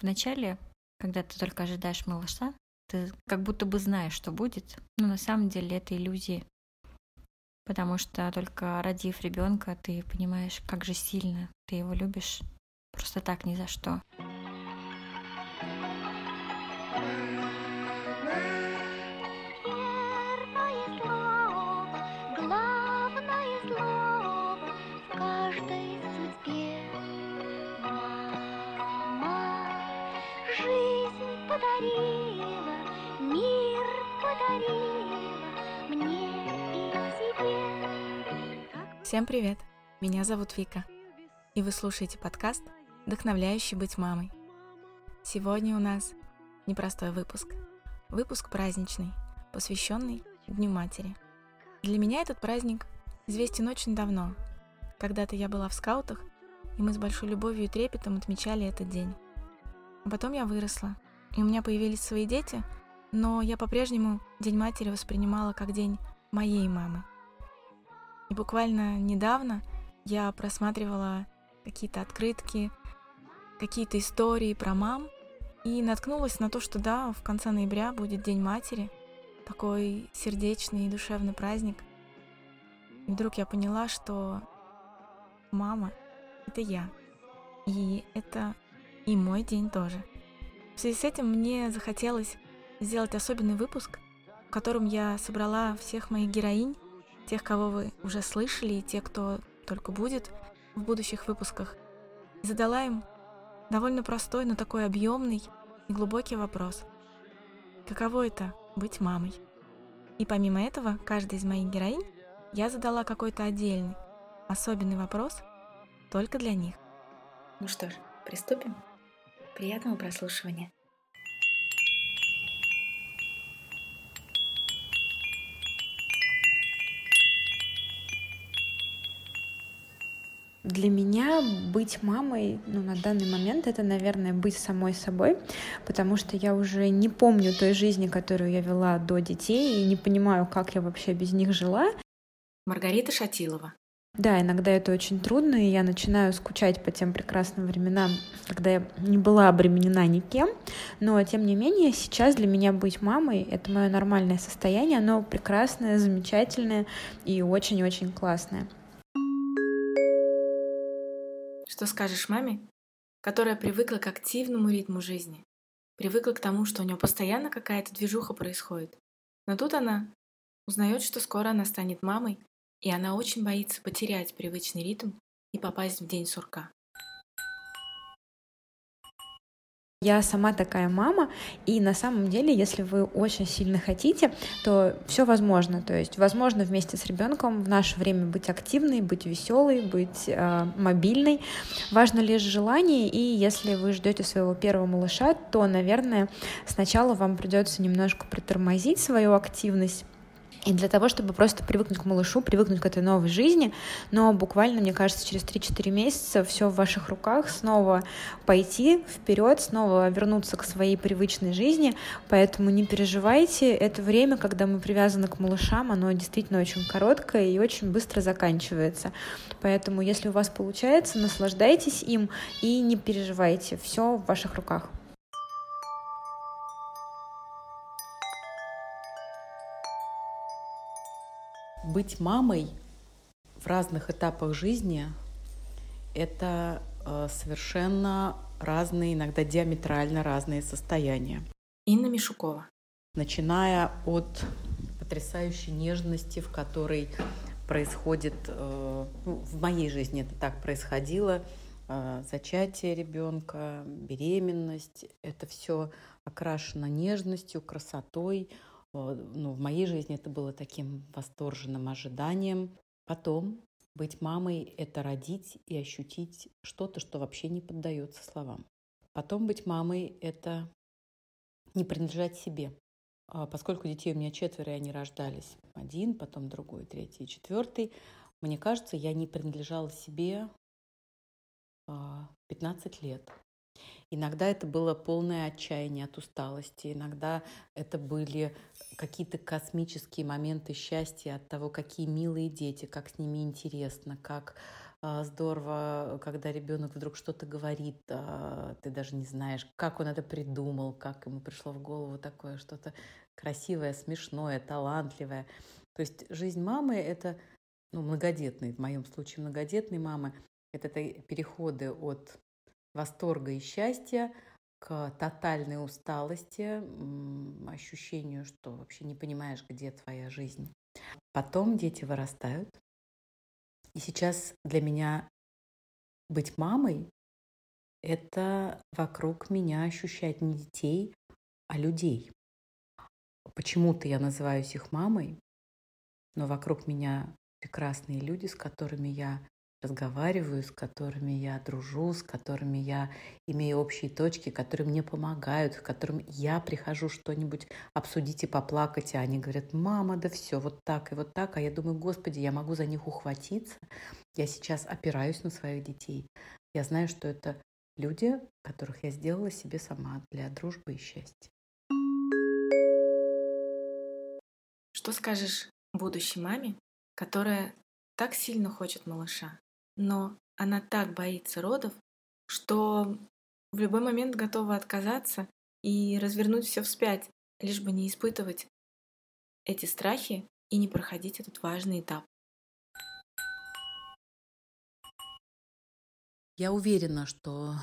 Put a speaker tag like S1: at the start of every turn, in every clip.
S1: Вначале, когда ты только ожидаешь малыша, ты как будто бы знаешь, что будет, но на самом деле это иллюзии. Потому что только родив ребенка, ты понимаешь, как же сильно ты его любишь. Просто так ни за что.
S2: Всем привет! Меня зовут Вика, и вы слушаете подкаст «Вдохновляющий быть мамой». Сегодня у нас непростой выпуск. Выпуск праздничный, посвященный Дню матери. Для меня этот праздник известен очень давно. Когда-то я была в скаутах, и мы с большой любовью и трепетом отмечали этот день. А потом я выросла, и у меня появились свои дети, но я по-прежнему День матери воспринимала как день моей мамы – и буквально недавно я просматривала какие-то открытки, какие-то истории про мам, и наткнулась на то, что да, в конце ноября будет День матери, такой сердечный и душевный праздник. И вдруг я поняла, что мама — это я. И это и мой день тоже. В связи с этим мне захотелось сделать особенный выпуск, в котором я собрала всех моих героинь тех, кого вы уже слышали, и те, кто только будет в будущих выпусках, и задала им довольно простой, но такой объемный и глубокий вопрос. Каково это быть мамой? И помимо этого, каждой из моих героинь я задала какой-то отдельный, особенный вопрос только для них.
S3: Ну что ж, приступим? Приятного прослушивания.
S4: Для меня быть мамой ну, на данный момент это, наверное, быть самой собой, потому что я уже не помню той жизни, которую я вела до детей, и не понимаю, как я вообще без них жила.
S3: Маргарита Шатилова.
S4: Да, иногда это очень трудно, и я начинаю скучать по тем прекрасным временам, когда я не была обременена никем. Но, тем не менее, сейчас для меня быть мамой — это мое нормальное состояние, оно прекрасное, замечательное и очень-очень классное.
S3: Что скажешь маме, которая привыкла к активному ритму жизни, привыкла к тому, что у нее постоянно какая-то движуха происходит. Но тут она узнает, что скоро она станет мамой, и она очень боится потерять привычный ритм и попасть в день сурка.
S4: Я сама такая мама, и на самом деле, если вы очень сильно хотите, то все возможно. То есть, возможно, вместе с ребенком в наше время быть активной, быть веселой, быть э, мобильной. Важно лишь желание, и если вы ждете своего первого малыша, то, наверное, сначала вам придется немножко притормозить свою активность и для того, чтобы просто привыкнуть к малышу, привыкнуть к этой новой жизни, но буквально, мне кажется, через 3-4 месяца все в ваших руках, снова пойти вперед, снова вернуться к своей привычной жизни, поэтому не переживайте, это время, когда мы привязаны к малышам, оно действительно очень короткое и очень быстро заканчивается. Поэтому, если у вас получается, наслаждайтесь им и не переживайте, все в ваших руках.
S5: Быть мамой в разных этапах жизни – это э, совершенно разные, иногда диаметрально разные состояния.
S3: Инна Мишукова.
S5: Начиная от потрясающей нежности, в которой происходит, э, ну, в моей жизни это так происходило, э, зачатие ребенка, беременность, это все окрашено нежностью, красотой, ну, в моей жизни это было таким восторженным ожиданием. Потом быть мамой — это родить и ощутить что-то, что вообще не поддается словам. Потом быть мамой — это не принадлежать себе. А поскольку детей у меня четверо, и они рождались один, потом другой, третий, четвертый, мне кажется, я не принадлежала себе 15 а, лет. Иногда это было полное отчаяние от усталости, иногда это были какие-то космические моменты счастья от того, какие милые дети, как с ними интересно, как а, здорово, когда ребенок вдруг что-то говорит, а, ты даже не знаешь, как он это придумал, как ему пришло в голову такое что-то красивое, смешное, талантливое. То есть жизнь мамы — это ну, многодетной, в моем случае многодетной мамы, это переходы от восторга и счастья к тотальной усталости, ощущению, что вообще не понимаешь, где твоя жизнь. Потом дети вырастают. И сейчас для меня быть мамой — это вокруг меня ощущать не детей, а людей. Почему-то я называюсь их мамой, но вокруг меня прекрасные люди, с которыми я разговариваю, с которыми я дружу, с которыми я имею общие точки, которые мне помогают, к которым я прихожу что-нибудь обсудить и поплакать, а они говорят, мама, да все, вот так и вот так, а я думаю, господи, я могу за них ухватиться, я сейчас опираюсь на своих детей, я знаю, что это люди, которых я сделала себе сама для дружбы и счастья.
S2: Что скажешь будущей маме, которая так сильно хочет малыша, но она так боится родов, что в любой момент готова отказаться и развернуть все вспять, лишь бы не испытывать эти страхи и не проходить этот важный этап.
S5: Я уверена, что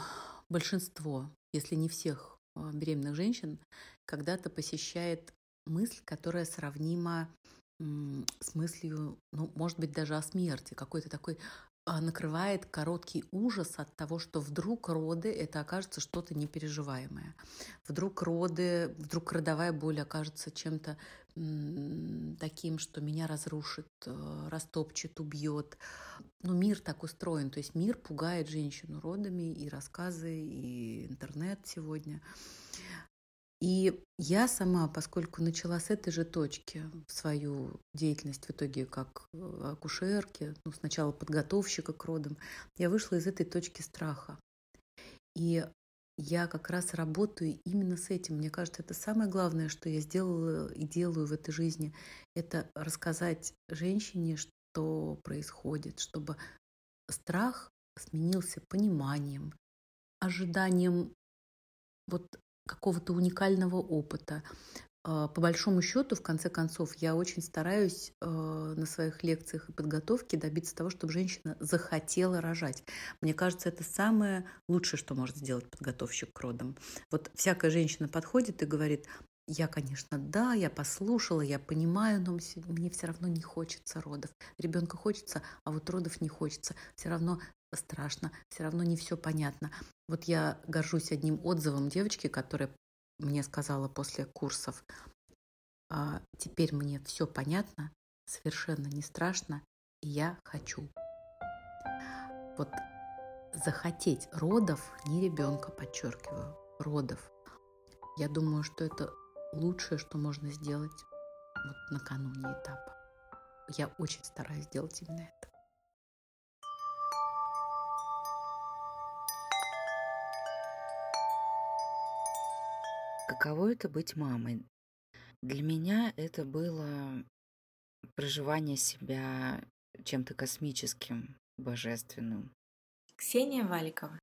S5: большинство, если не всех э, беременных женщин, когда-то посещает мысль, которая сравнима с мыслью, ну, может быть, даже о смерти, какой-то такой а, накрывает короткий ужас от того, что вдруг роды это окажется что-то непереживаемое. Вдруг роды, вдруг родовая боль окажется чем-то таким, что меня разрушит, э, растопчет, убьет. Ну, мир так устроен. То есть мир пугает женщину родами и рассказы, и интернет сегодня. И я сама, поскольку начала с этой же точки свою деятельность в итоге как э, акушерки, ну, сначала подготовщика к родам, я вышла из этой точки страха. И я как раз работаю именно с этим. Мне кажется, это самое главное, что я сделала и делаю в этой жизни, это рассказать женщине, что происходит, чтобы страх сменился пониманием, ожиданием вот какого-то уникального опыта. А, по большому счету, в конце концов, я очень стараюсь а, на своих лекциях и подготовке добиться того, чтобы женщина захотела рожать. Мне кажется, это самое лучшее, что может сделать подготовщик к родам. Вот всякая женщина подходит и говорит, я, конечно, да, я послушала, я понимаю, но мне все равно не хочется родов. Ребенка хочется, а вот родов не хочется. Все равно страшно, все равно не все понятно. Вот я горжусь одним отзывом девочки, которая мне сказала после курсов, а, теперь мне все понятно, совершенно не страшно, и я хочу. Вот захотеть родов, не ребенка, подчеркиваю, родов. Я думаю, что это лучшее, что можно сделать вот накануне этапа. Я очень стараюсь сделать именно это.
S6: Каково это быть мамой? Для меня это было проживание себя чем-то космическим, божественным.
S2: Ксения Валикова.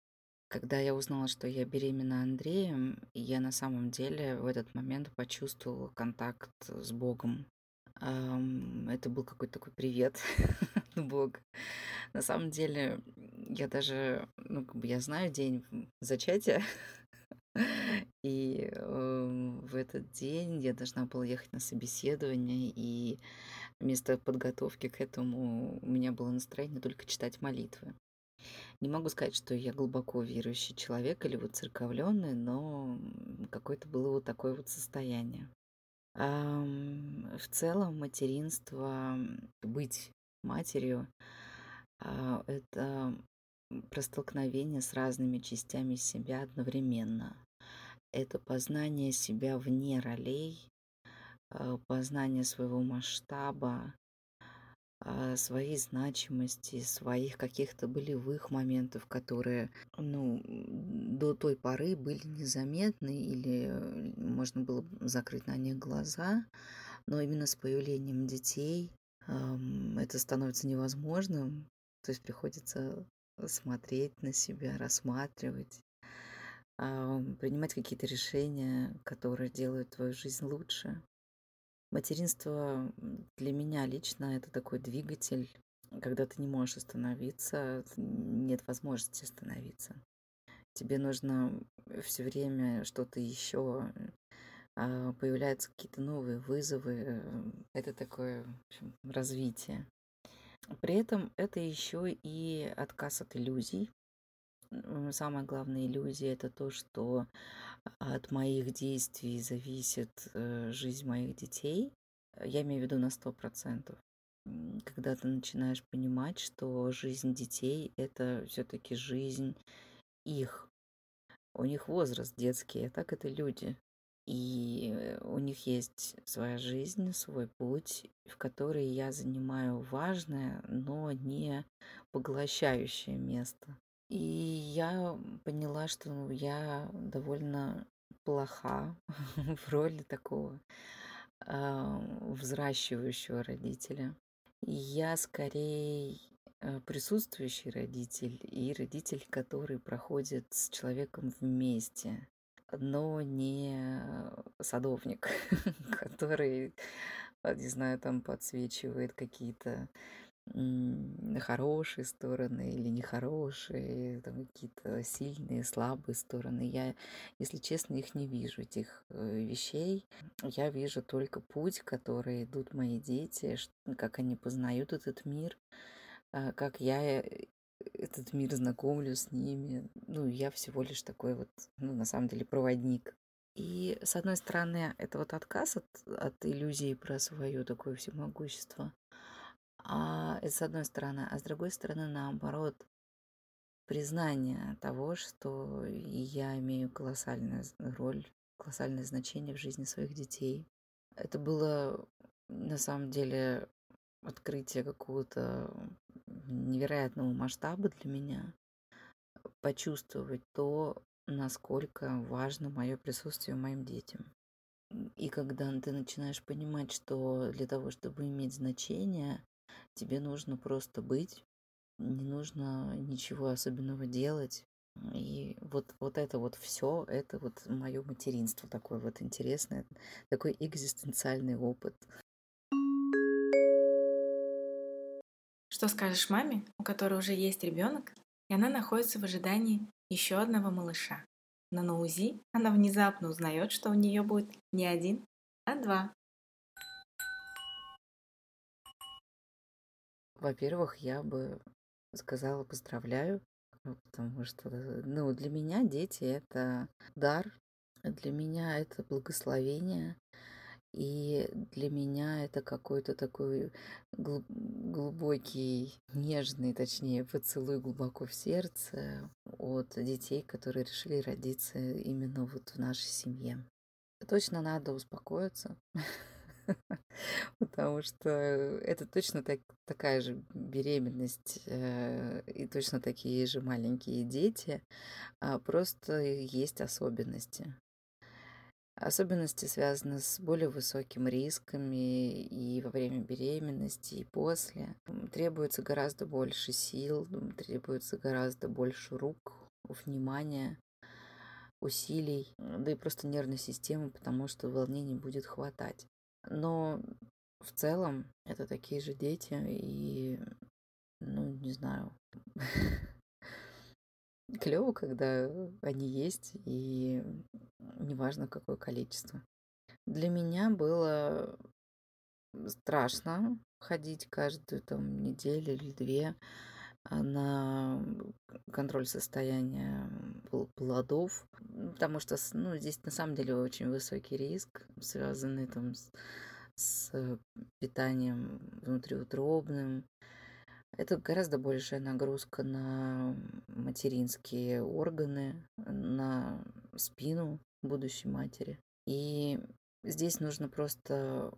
S6: Когда я узнала, что я беременна Андреем, я на самом деле в этот момент почувствовала контакт с Богом. Это был какой-то такой привет, Бог. На самом деле, я даже, ну, как бы я знаю день зачатия, И э, в этот день я должна была ехать на собеседование, и вместо подготовки к этому у меня было настроение только читать молитвы. Не могу сказать, что я глубоко верующий человек или вот церковленный, но какое-то было вот такое вот состояние. А, в целом материнство, быть матерью, а, это про столкновение с разными частями себя одновременно. Это познание себя вне ролей, а, познание своего масштаба, а, своей значимости, своих каких-то болевых моментов, которые ну, до той поры были незаметны или можно было закрыть на них глаза, но именно с появлением детей это становится невозможным, То есть приходится смотреть на себя, рассматривать, принимать какие-то решения, которые делают твою жизнь лучше. Материнство для меня лично это такой двигатель, когда ты не можешь остановиться, нет возможности остановиться. Тебе нужно все время что-то еще, а, появляются какие-то новые вызовы. Это такое в общем, развитие. При этом это еще и отказ от иллюзий. Самая главная иллюзия это то, что от моих действий зависит э, жизнь моих детей. Я имею в виду на сто процентов. Когда ты начинаешь понимать, что жизнь детей это все-таки жизнь их. У них возраст детский, а так это люди. И э, у них есть своя жизнь, свой путь, в который я занимаю важное, но не поглощающее место. И я поняла, что я довольно плоха в роли такого э, взращивающего родителя. Я скорее э, присутствующий родитель и родитель, который проходит с человеком вместе но не садовник, который, не знаю, там подсвечивает какие-то хорошие стороны или нехорошие, там какие-то сильные, слабые стороны. Я, если честно, их не вижу, этих э, вещей. Я вижу только путь, который идут мои дети, как они познают этот мир, а, как я э, этот мир знакомлю с ними. Ну, я всего лишь такой вот, ну, на самом деле, проводник. И, с одной стороны, это вот отказ от, от иллюзии про свое такое всемогущество. А это с одной стороны. А с другой стороны, наоборот, признание того, что я имею колоссальную роль, колоссальное значение в жизни своих детей. Это было на самом деле открытие какого-то невероятного масштаба для меня почувствовать то, насколько важно мое присутствие моим детям. И когда ты начинаешь понимать, что для того, чтобы иметь значение, тебе нужно просто быть, не нужно ничего особенного делать. И вот, вот это вот все, это вот мое материнство такое вот интересное, такой экзистенциальный опыт.
S2: Что скажешь маме, у которой уже есть ребенок, и она находится в ожидании еще одного малыша. Но на УЗИ она внезапно узнает, что у нее будет не один, а два.
S6: Во-первых, я бы сказала поздравляю, потому что, ну, для меня дети это дар, для меня это благословение, и для меня это какой-то такой глубокий, нежный, точнее, поцелуй глубоко в сердце от детей, которые решили родиться именно вот в нашей семье. Точно надо успокоиться, потому что это точно так, такая же беременность э, и точно такие же маленькие дети, а просто есть особенности. Особенности связаны с более высокими рисками и во время беременности, и после. Требуется гораздо больше сил, требуется гораздо больше рук, внимания, усилий, да и просто нервной системы, потому что волнений будет хватать. Но в целом это такие же дети, и, ну, не знаю, клево, когда они есть, и неважно какое количество. Для меня было страшно ходить каждую там неделю или две а, на контроль состояния плодов, потому что ну, здесь на самом деле очень высокий риск, связанный там с, с питанием внутриутробным, это гораздо большая нагрузка на материнские органы, на спину будущей матери. И здесь нужно просто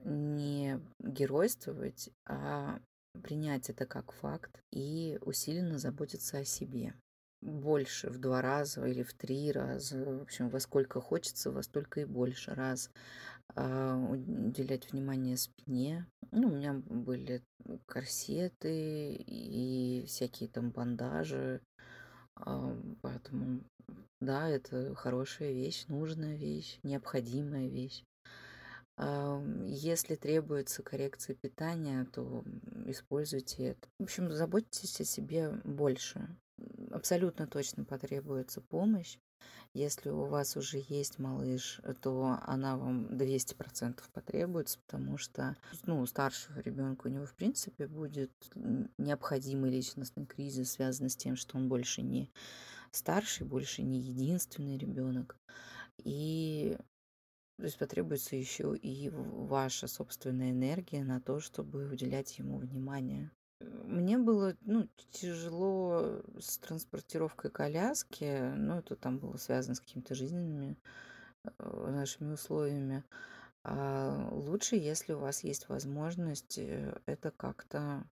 S6: не геройствовать, а принять это как факт и усиленно заботиться о себе. больше в два раза или в три раза, в общем, во сколько хочется, во столько и больше раз уделять внимание спине. Ну, у меня были корсеты и всякие там бандажи, а, поэтому да, это хорошая вещь, нужная вещь, необходимая вещь. Если требуется коррекция питания, то используйте это. В общем, заботьтесь о себе больше. Абсолютно точно потребуется помощь. Если у вас уже есть малыш, то она вам 200% потребуется, потому что ну, старшего ребенка у него, в принципе, будет необходимый личностный кризис, связанный с тем, что он больше не старший, больше не единственный ребенок. И то есть потребуется еще и ваша собственная энергия на то, чтобы уделять ему внимание. Мне было ну, тяжело с транспортировкой коляски, но это там было связано с какими-то жизненными э, нашими условиями. А лучше, если у вас есть возможность э, это как-то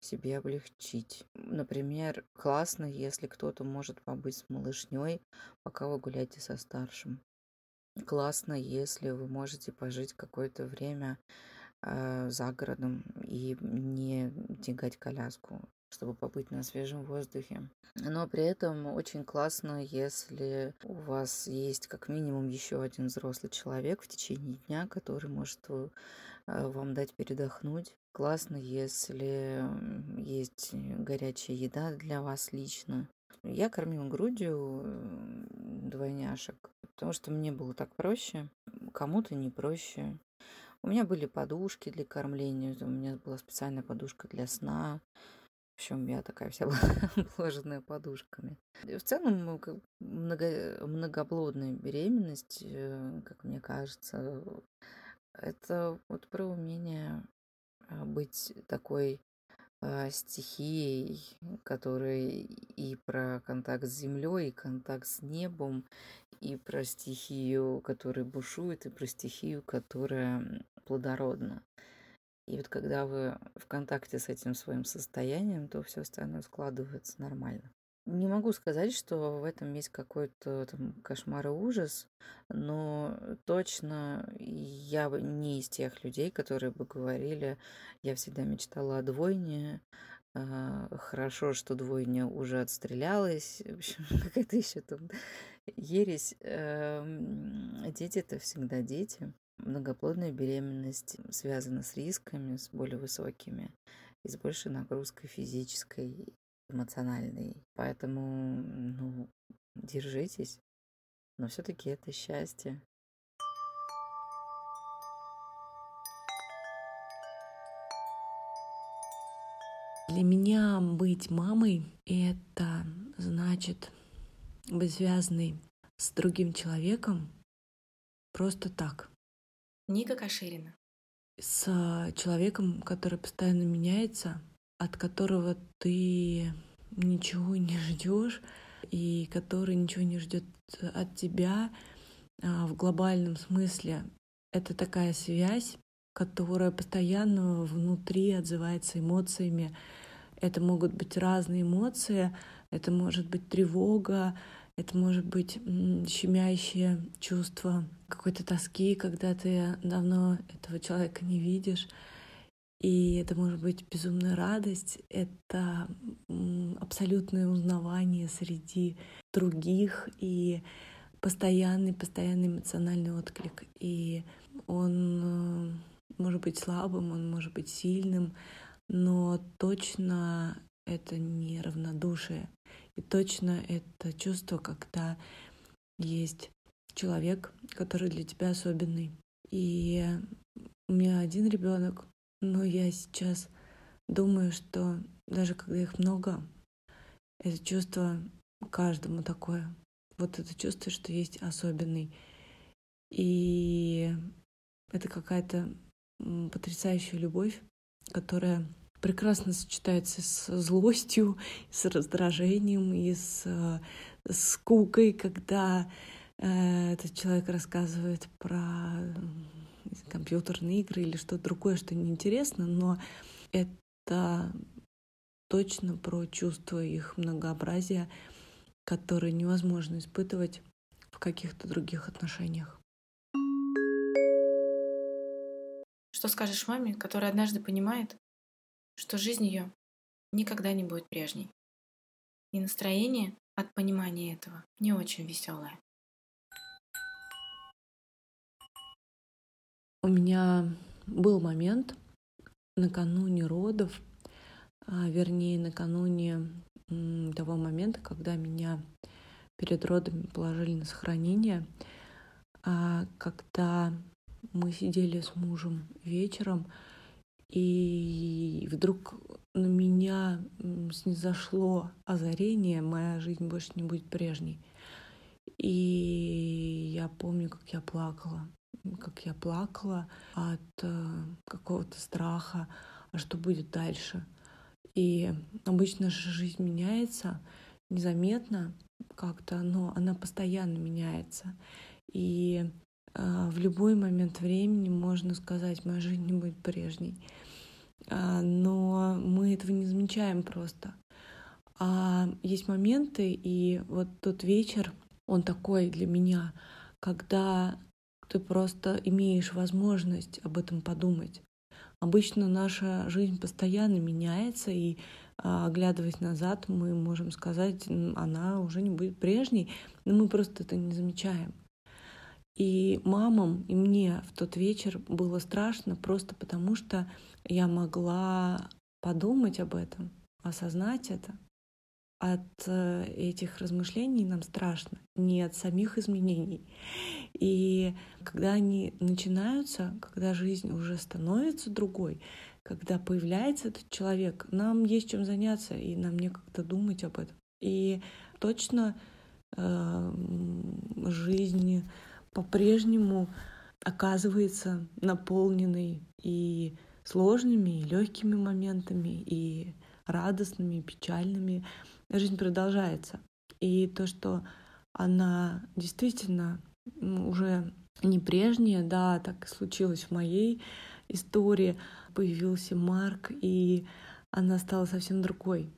S6: себе облегчить. Например, классно, если кто-то может побыть с малышней, пока вы гуляете со старшим. Классно, если вы можете пожить какое-то время э, за городом и не тягать коляску, чтобы побыть на свежем воздухе. Но при этом очень классно, если у вас есть как минимум еще один взрослый человек в течение дня, который может э, вам дать передохнуть. Классно, если есть горячая еда для вас лично. Я кормила грудью двойняшек, потому что мне было так проще, кому-то не проще. У меня были подушки для кормления, у меня была специальная подушка для сна. В общем, я такая вся была обложенная подушками. В целом, много, многоплодная беременность, э, как мне кажется, это вот про умение а, быть такой стихией, которая и про контакт с землей, и контакт с небом, и про стихию, которая бушует, и про стихию, которая плодородна. И вот когда вы в контакте с этим своим состоянием, то все остальное складывается нормально. Не могу сказать, что в этом есть какой-то там кошмар и ужас, но точно я не из тех людей, которые бы говорили, я всегда мечтала о двойне, а, хорошо, что двойня уже отстрелялась, в общем, какая-то еще там ересь. Эм, дети это всегда дети. Многоплодная беременность связана с рисками, с более высокими и с большей нагрузкой физической эмоциональный. Поэтому, ну, держитесь. Но все-таки это счастье.
S7: Для меня быть мамой — это значит быть связанной с другим человеком просто так.
S2: Ника Каширина.
S7: С человеком, который постоянно меняется, от которого ты ничего не ждешь и который ничего не ждет от тебя а, в глобальном смысле. Это такая связь, которая постоянно внутри отзывается эмоциями. Это могут быть разные эмоции, это может быть тревога, это может быть щемящее чувство какой-то тоски, когда ты давно этого человека не видишь. И это может быть безумная радость, это абсолютное узнавание среди других и постоянный, постоянный эмоциональный отклик. И он э, может быть слабым, он может быть сильным, но точно это не равнодушие. И точно это чувство, когда есть человек, который для тебя особенный. И у меня один ребенок, но я сейчас думаю, что даже когда их много, это чувство каждому такое. Вот это чувство, что есть особенный. И это какая-то потрясающая любовь, которая прекрасно сочетается с злостью, с раздражением и с э, скукой, когда э, этот человек рассказывает про компьютерные игры или что-то другое, что неинтересно, но это точно про чувство их многообразия которые невозможно испытывать в каких-то других отношениях.
S2: Что скажешь маме, которая однажды понимает, что жизнь ее никогда не будет прежней? И настроение от понимания этого не очень веселое.
S7: У меня был момент накануне родов, а, вернее, накануне того момента, когда меня перед родами положили на сохранение, а, когда мы сидели с мужем вечером, и вдруг на меня снизошло озарение, моя жизнь больше не будет прежней. И я помню, как я плакала, как я плакала от э, какого-то страха, а что будет дальше. И обычно же жизнь меняется незаметно как-то, но она постоянно меняется. И э, в любой момент времени можно сказать, моя жизнь не будет прежней. А, но мы этого не замечаем просто. А есть моменты, и вот тот вечер, он такой для меня, когда ты просто имеешь возможность об этом подумать. Обычно наша жизнь постоянно меняется, и а, оглядываясь назад, мы можем сказать, она уже не будет прежней, но мы просто это не замечаем. И мамам, и мне в тот вечер было страшно просто потому, что я могла подумать об этом, осознать это. От э, этих размышлений нам страшно, не от самих изменений. И когда они начинаются, когда жизнь уже становится другой, когда появляется этот человек, нам есть чем заняться, и нам некогда думать об этом. И точно э, жизнь по-прежнему оказывается наполненной и сложными, и легкими моментами, и радостными, и печальными. Жизнь продолжается. И то, что она действительно уже не прежняя, да, так и случилось в моей истории. Появился Марк, и она стала совсем другой.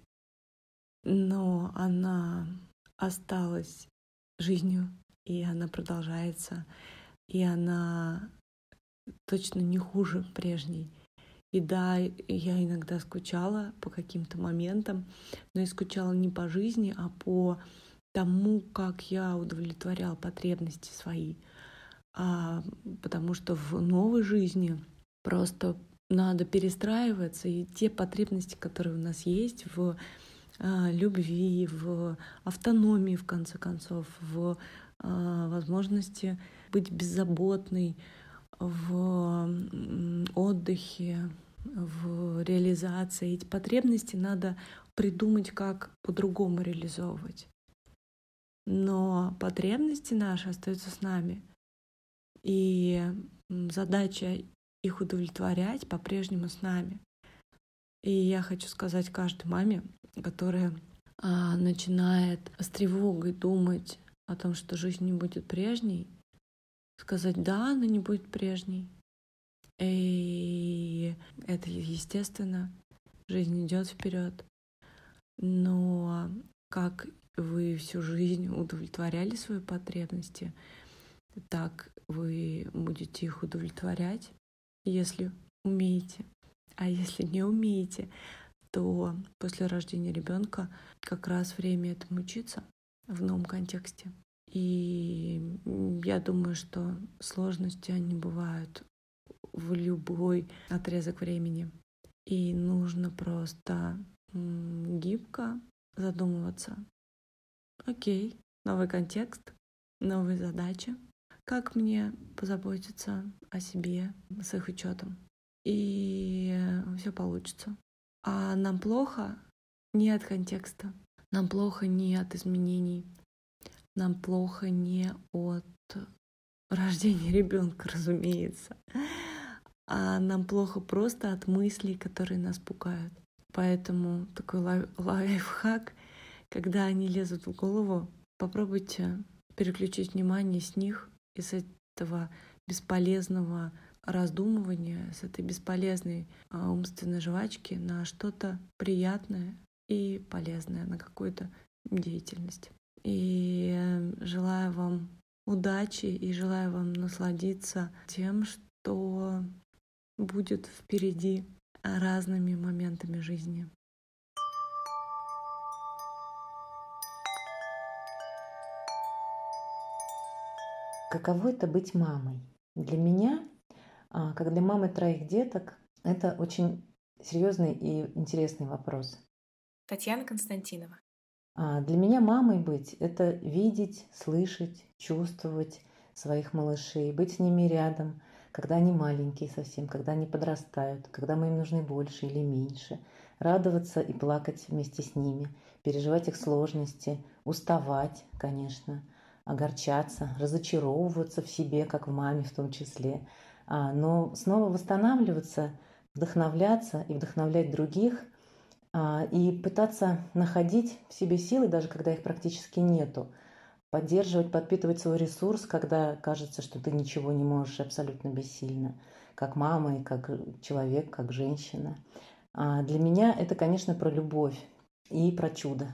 S7: Но она осталась жизнью, и она продолжается, и она точно не хуже прежней. И да, я иногда скучала по каким-то моментам, но я скучала не по жизни, а по тому, как я удовлетворяла потребности свои. А, потому что в новой жизни просто надо перестраиваться, и те потребности, которые у нас есть в а, любви, в автономии, в конце концов, в а, возможности быть беззаботной, в отдыхе, в реализации. Эти потребности надо придумать, как по-другому реализовывать. Но потребности наши остаются с нами. И задача их удовлетворять по-прежнему с нами. И я хочу сказать каждой маме, которая а, начинает с тревогой думать о том, что жизнь не будет прежней, сказать «да, она не будет прежней». И это естественно, жизнь идет вперед. Но как вы всю жизнь удовлетворяли свои потребности, так вы будете их удовлетворять, если умеете. А если не умеете, то после рождения ребенка как раз время этому учиться в новом контексте. И я думаю, что сложности они бывают в любой отрезок времени. И нужно просто гибко задумываться. Окей, новый контекст, новые задачи. Как мне позаботиться о себе с их учетом? И все получится. А нам плохо не от контекста. Нам плохо не от изменений. Нам плохо не от рождения ребенка, разумеется а нам плохо просто от мыслей, которые нас пугают. Поэтому такой лайф лайфхак, когда они лезут в голову, попробуйте переключить внимание с них и с этого бесполезного раздумывания, с этой бесполезной а, умственной жвачки на что-то приятное и полезное, на какую-то деятельность. И желаю вам удачи и желаю вам насладиться тем, что будет впереди разными моментами жизни.
S8: Каково это быть мамой? Для меня, а, как для мамы троих деток, это очень серьезный и интересный вопрос.
S2: Татьяна Константинова.
S8: А, для меня мамой быть – это видеть, слышать, чувствовать своих малышей, быть с ними рядом, когда они маленькие совсем, когда они подрастают, когда мы им нужны больше или меньше, радоваться и плакать вместе с ними, переживать их сложности, уставать, конечно, огорчаться, разочаровываться в себе, как в маме в том числе, а, но снова восстанавливаться, вдохновляться и вдохновлять других – а, и пытаться находить в себе силы, даже когда их практически нету, поддерживать, подпитывать свой ресурс, когда кажется, что ты ничего не можешь абсолютно бессильно, как мама и как человек, как женщина. А для меня это, конечно, про любовь и про чудо.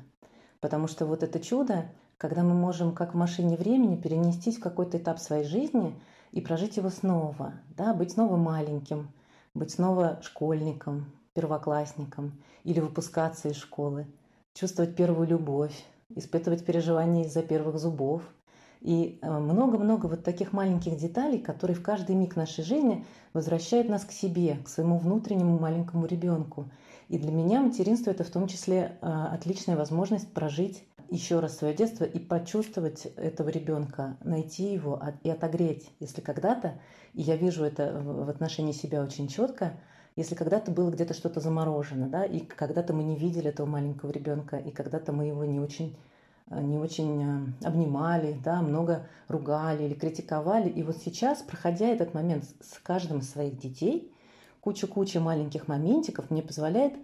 S8: Потому что вот это чудо, когда мы можем, как в машине времени, перенестись в какой-то этап своей жизни и прожить его снова, да, быть снова маленьким, быть снова школьником, первоклассником или выпускаться из школы, чувствовать первую любовь, испытывать переживания из-за первых зубов. И э, много-много вот таких маленьких деталей, которые в каждый миг нашей жизни возвращают нас к себе, к своему внутреннему маленькому ребенку. И для меня материнство это в том числе э, отличная возможность прожить еще раз свое детство и почувствовать этого ребенка, найти его и отогреть. Если когда-то, и я вижу это в отношении себя очень четко, если когда-то было где-то что-то заморожено, да, и когда-то мы не видели этого маленького ребенка, и когда-то мы его не очень э, не очень э, обнимали, да, много ругали или критиковали. И вот сейчас, проходя этот момент с каждым из своих детей, куча-куча маленьких моментиков мне позволяет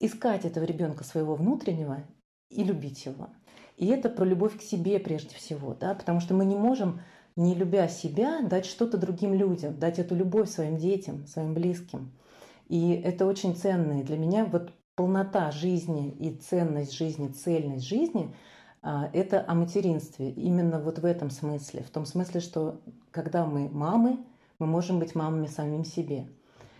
S8: искать этого ребенка своего внутреннего и любить его. И это про любовь к себе прежде всего, да, потому что мы не можем, не любя себя, дать что-то другим людям, дать эту любовь своим детям, своим близким. И это очень ценно. И для меня вот полнота жизни и ценность жизни, цельность жизни а, – это о материнстве. Именно вот в этом смысле. В том смысле, что когда мы мамы, мы можем быть мамами самим себе.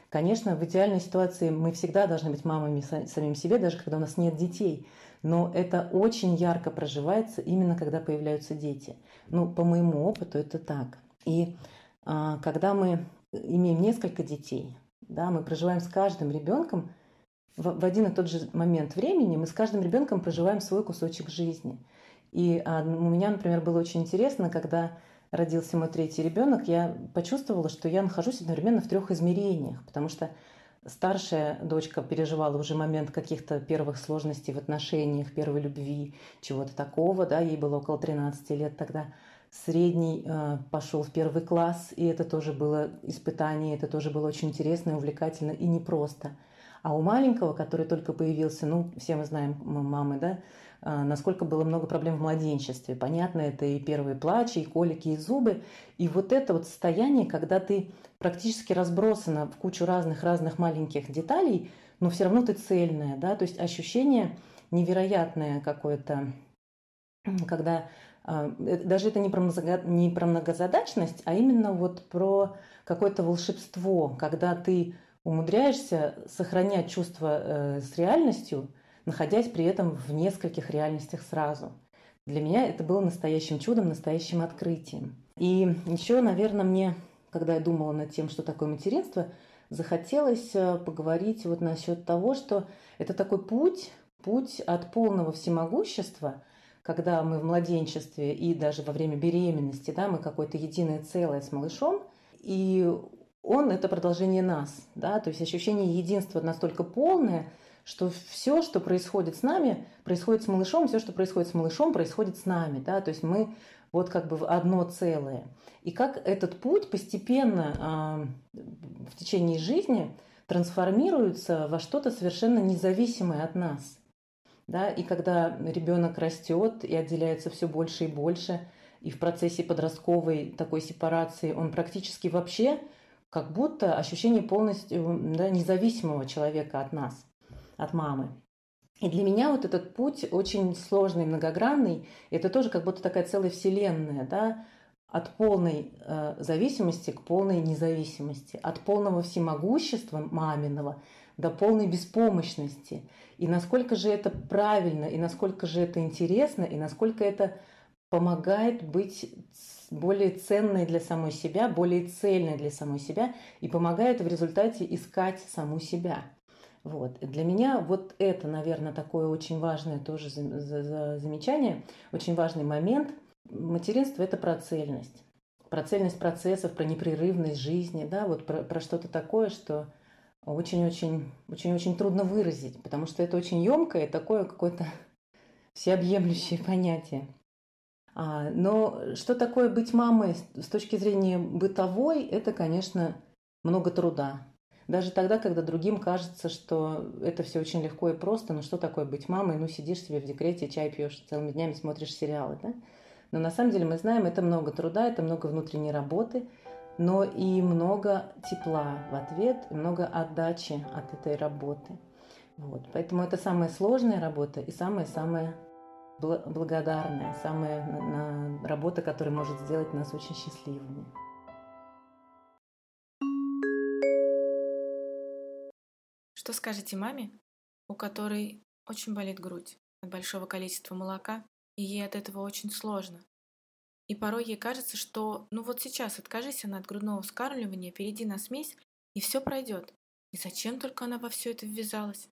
S8: Конечно, в идеальной ситуации мы всегда должны быть мамами самим себе, даже когда у нас нет детей. Но это очень ярко проживается именно когда появляются дети. Ну, по моему опыту это так. И а, когда мы имеем несколько детей, да, мы проживаем с каждым ребенком в, в один и тот же момент времени, мы с каждым ребенком проживаем свой кусочек жизни. И а, у меня, например, было очень интересно, когда родился мой третий ребенок, я почувствовала, что я нахожусь одновременно в трех измерениях, потому что старшая дочка переживала уже момент каких-то первых сложностей в отношениях, первой любви, чего-то такого, да, ей было около 13 лет тогда средний э, пошел в первый класс, и это тоже было испытание, это тоже было очень интересно, и увлекательно и непросто. А у маленького, который только появился, ну, все мы знаем, мы мамы, да, э, насколько было много проблем в младенчестве. Понятно, это и первые плачи, и колики, и зубы. И вот это вот состояние, когда ты практически разбросана в кучу разных-разных маленьких деталей, но все равно ты цельная, да, то есть ощущение невероятное какое-то, когда а, даже это не про, не про многозадачность, а именно вот про какое-то волшебство, когда ты умудряешься сохранять чувство э, с реальностью, находясь при этом в нескольких реальностях сразу. Для меня это было настоящим чудом, настоящим открытием. И еще, наверное, мне, когда я думала над тем, что такое материнство, захотелось э, поговорить вот насчет того, что это такой путь, путь от полного всемогущества – когда мы в младенчестве и даже во время беременности, да, мы какое-то единое целое с малышом, и он – это продолжение нас, да, то есть ощущение единства настолько полное, что все, что происходит с нами, происходит с малышом, все, что происходит с малышом, происходит с нами, да, то есть мы вот как бы одно целое. И как этот путь постепенно э, в течение жизни трансформируется во что-то совершенно независимое от нас – да, и когда ребенок растет и отделяется все больше и больше, и в процессе подростковой такой сепарации он практически вообще как будто ощущение полностью да, независимого человека от нас, от мамы.
S9: И для меня вот этот путь очень сложный, многогранный. Это тоже как будто такая целая вселенная, да, от полной э, зависимости к полной независимости, от полного всемогущества маминого до полной беспомощности. И насколько же это правильно, и насколько же это интересно, и насколько это помогает быть более ценной для самой себя, более цельной для самой себя и помогает в результате искать саму себя. Вот. Для меня вот это, наверное, такое очень важное тоже замечание, очень важный момент. Материнство – это про цельность. Про цельность процессов, про непрерывность жизни, да, вот про, про что-то такое, что очень-очень очень-очень трудно выразить, потому что это очень емкое, такое какое-то всеобъемлющее понятие. А, но что такое быть мамой с точки зрения бытовой, это, конечно, много труда. Даже тогда, когда другим кажется, что это все очень легко и просто, но что такое быть мамой? Ну, сидишь себе в декрете, чай пьешь, целыми днями смотришь сериалы, да? Но на самом деле мы знаем, это много труда, это много внутренней работы, но и много тепла в ответ, и много отдачи от этой работы. Вот. Поэтому это самая сложная работа и самая-самая благодарная, самая работа, которая может сделать нас очень счастливыми.
S2: Что скажете маме, у которой очень болит грудь от большого количества молока, и ей от этого очень сложно? И порой ей кажется, что ну вот сейчас откажись она от грудного вскармливания, перейди на смесь, и все пройдет. И зачем только она во все это ввязалась?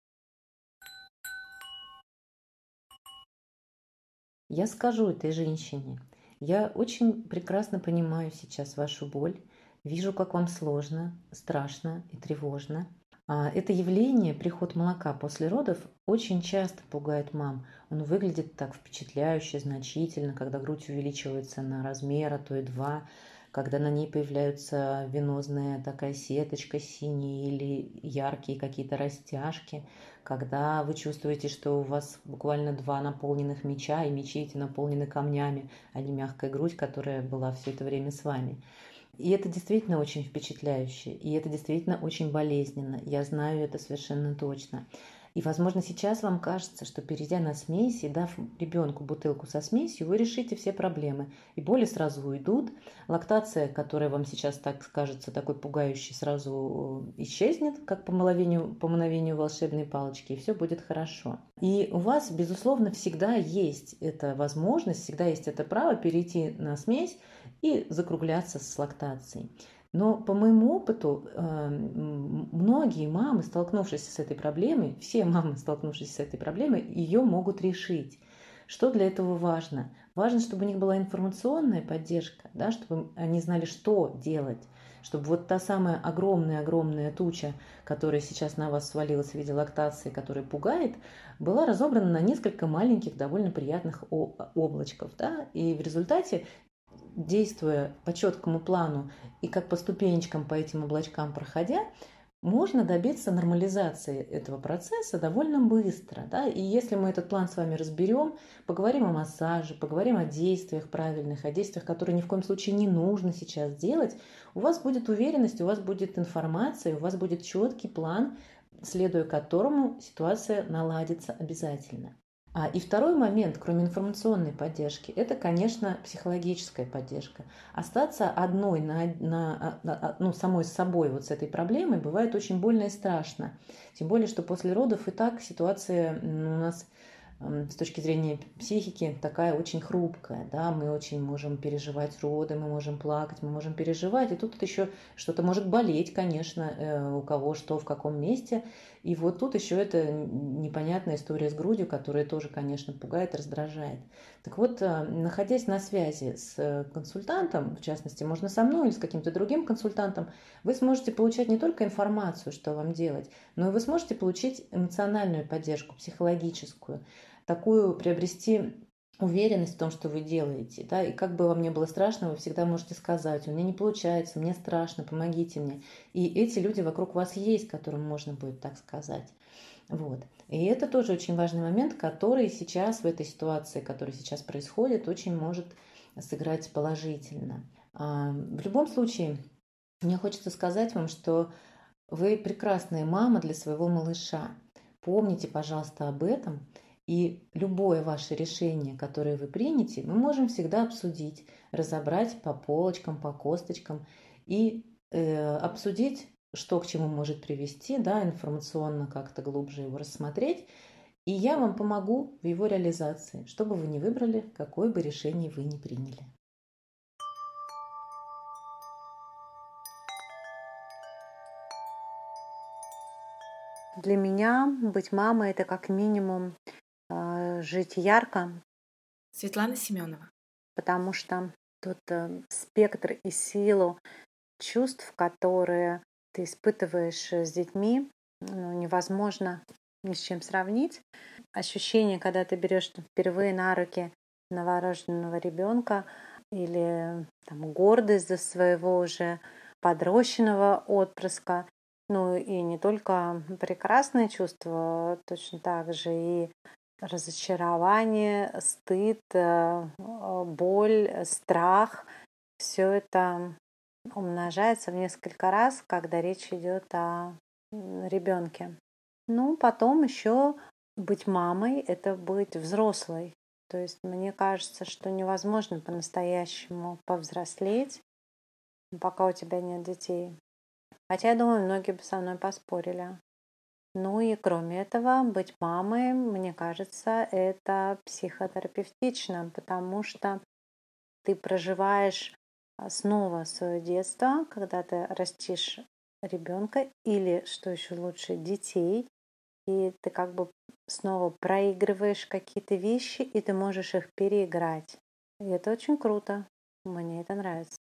S8: Я скажу этой женщине, я очень прекрасно понимаю сейчас вашу боль, вижу, как вам сложно, страшно и тревожно. А это явление, приход молока после родов, очень часто пугает мам. Он выглядит так впечатляюще, значительно, когда грудь увеличивается на размер, а то и два, когда на ней появляются венозная такая сеточка синяя или яркие какие-то растяжки, когда вы чувствуете, что у вас буквально два наполненных меча, и мечи эти наполнены камнями, а не мягкая грудь, которая была все это время с вами. И это действительно очень впечатляюще, и это действительно очень болезненно. Я знаю это совершенно точно. И, возможно, сейчас вам кажется, что перейдя на смесь и дав ребенку бутылку со смесью, вы решите все проблемы. И боли сразу уйдут. Лактация, которая вам сейчас так кажется такой пугающей, сразу э, исчезнет, как по мгновению, по мгновению волшебной палочки, и все будет хорошо. И у вас, безусловно, всегда есть эта возможность, всегда есть это право перейти на смесь и закругляться с лактацией. Но по моему опыту, эм, многие мамы, столкнувшись с этой проблемой, все мамы, столкнувшись с этой проблемой, ее могут решить. Что для этого важно? Важно, чтобы у них была информационная поддержка, да, чтобы они знали, что делать, чтобы вот та самая огромная-огромная туча, которая сейчас на вас свалилась в виде лактации, которая пугает, была разобрана на несколько маленьких, довольно приятных облачков. Да? И в результате действуя по четкому плану и как по ступенечкам по этим облачкам проходя, можно добиться нормализации этого процесса довольно быстро. Да? И если мы этот план с вами разберем, поговорим о массаже, поговорим о действиях правильных, о действиях, которые ни в коем случае не нужно сейчас делать, у вас будет уверенность, у вас будет информация, у вас будет четкий план, следуя которому ситуация наладится обязательно. А, и второй момент, кроме информационной поддержки, это, конечно, психологическая поддержка. Остаться одной на, на, на, ну, самой с собой вот с этой проблемой бывает очень больно и страшно. Тем более, что после родов и так ситуация у нас с точки зрения психики такая очень хрупкая, да, мы очень можем переживать роды, мы можем плакать, мы можем переживать, и тут еще что-то может болеть, конечно, э, у кого что, в каком месте, и вот тут еще эта непонятная история с грудью, которая тоже, конечно, пугает, раздражает. Так вот, э, находясь на связи с консультантом, в частности, можно со мной или с каким-то другим консультантом, вы сможете получать не только информацию, что вам делать, но и вы сможете получить эмоциональную поддержку, психологическую, такую приобрести уверенность в том, что вы делаете, да, и как бы вам ни было страшно, вы всегда можете сказать, у меня не получается, мне страшно, помогите мне. И эти люди вокруг вас есть, которым можно будет так сказать. Вот. И это тоже очень важный момент, который сейчас в этой ситуации, которая сейчас происходит, очень может сыграть положительно. В любом случае, мне хочется сказать вам, что вы прекрасная мама для своего малыша.
S10: Помните, пожалуйста, об этом. И любое ваше решение, которое вы примете, мы можем всегда обсудить, разобрать по полочкам, по косточкам и э, обсудить, что к чему может привести, да, информационно как-то глубже его рассмотреть. И я вам помогу в его реализации, чтобы вы не выбрали, какое бы решение вы ни приняли.
S11: Для меня быть мамой это как минимум жить ярко.
S2: Светлана Семенова.
S11: Потому что тот э, спектр и силу чувств, которые ты испытываешь с детьми, ну, невозможно ни с чем сравнить. Ощущение, когда ты берешь впервые на руки новорожденного ребенка или там, гордость за своего уже подрощенного отпрыска, ну и не только прекрасные чувства, точно так же и разочарование, стыд, э, боль, страх. Все это умножается в несколько раз, когда речь идет о ребенке. Ну, потом еще быть мамой – это быть взрослой. То есть мне кажется, что невозможно по-настоящему повзрослеть, пока у тебя нет детей. Хотя, я думаю, многие бы со мной поспорили. Ну и кроме этого, быть мамой, мне кажется, это психотерапевтично, потому что ты проживаешь а, снова свое детство, когда ты растишь ребенка или, что еще лучше, детей, и ты как бы снова проигрываешь какие-то вещи, и ты можешь их переиграть. И это очень круто. Мне это нравится.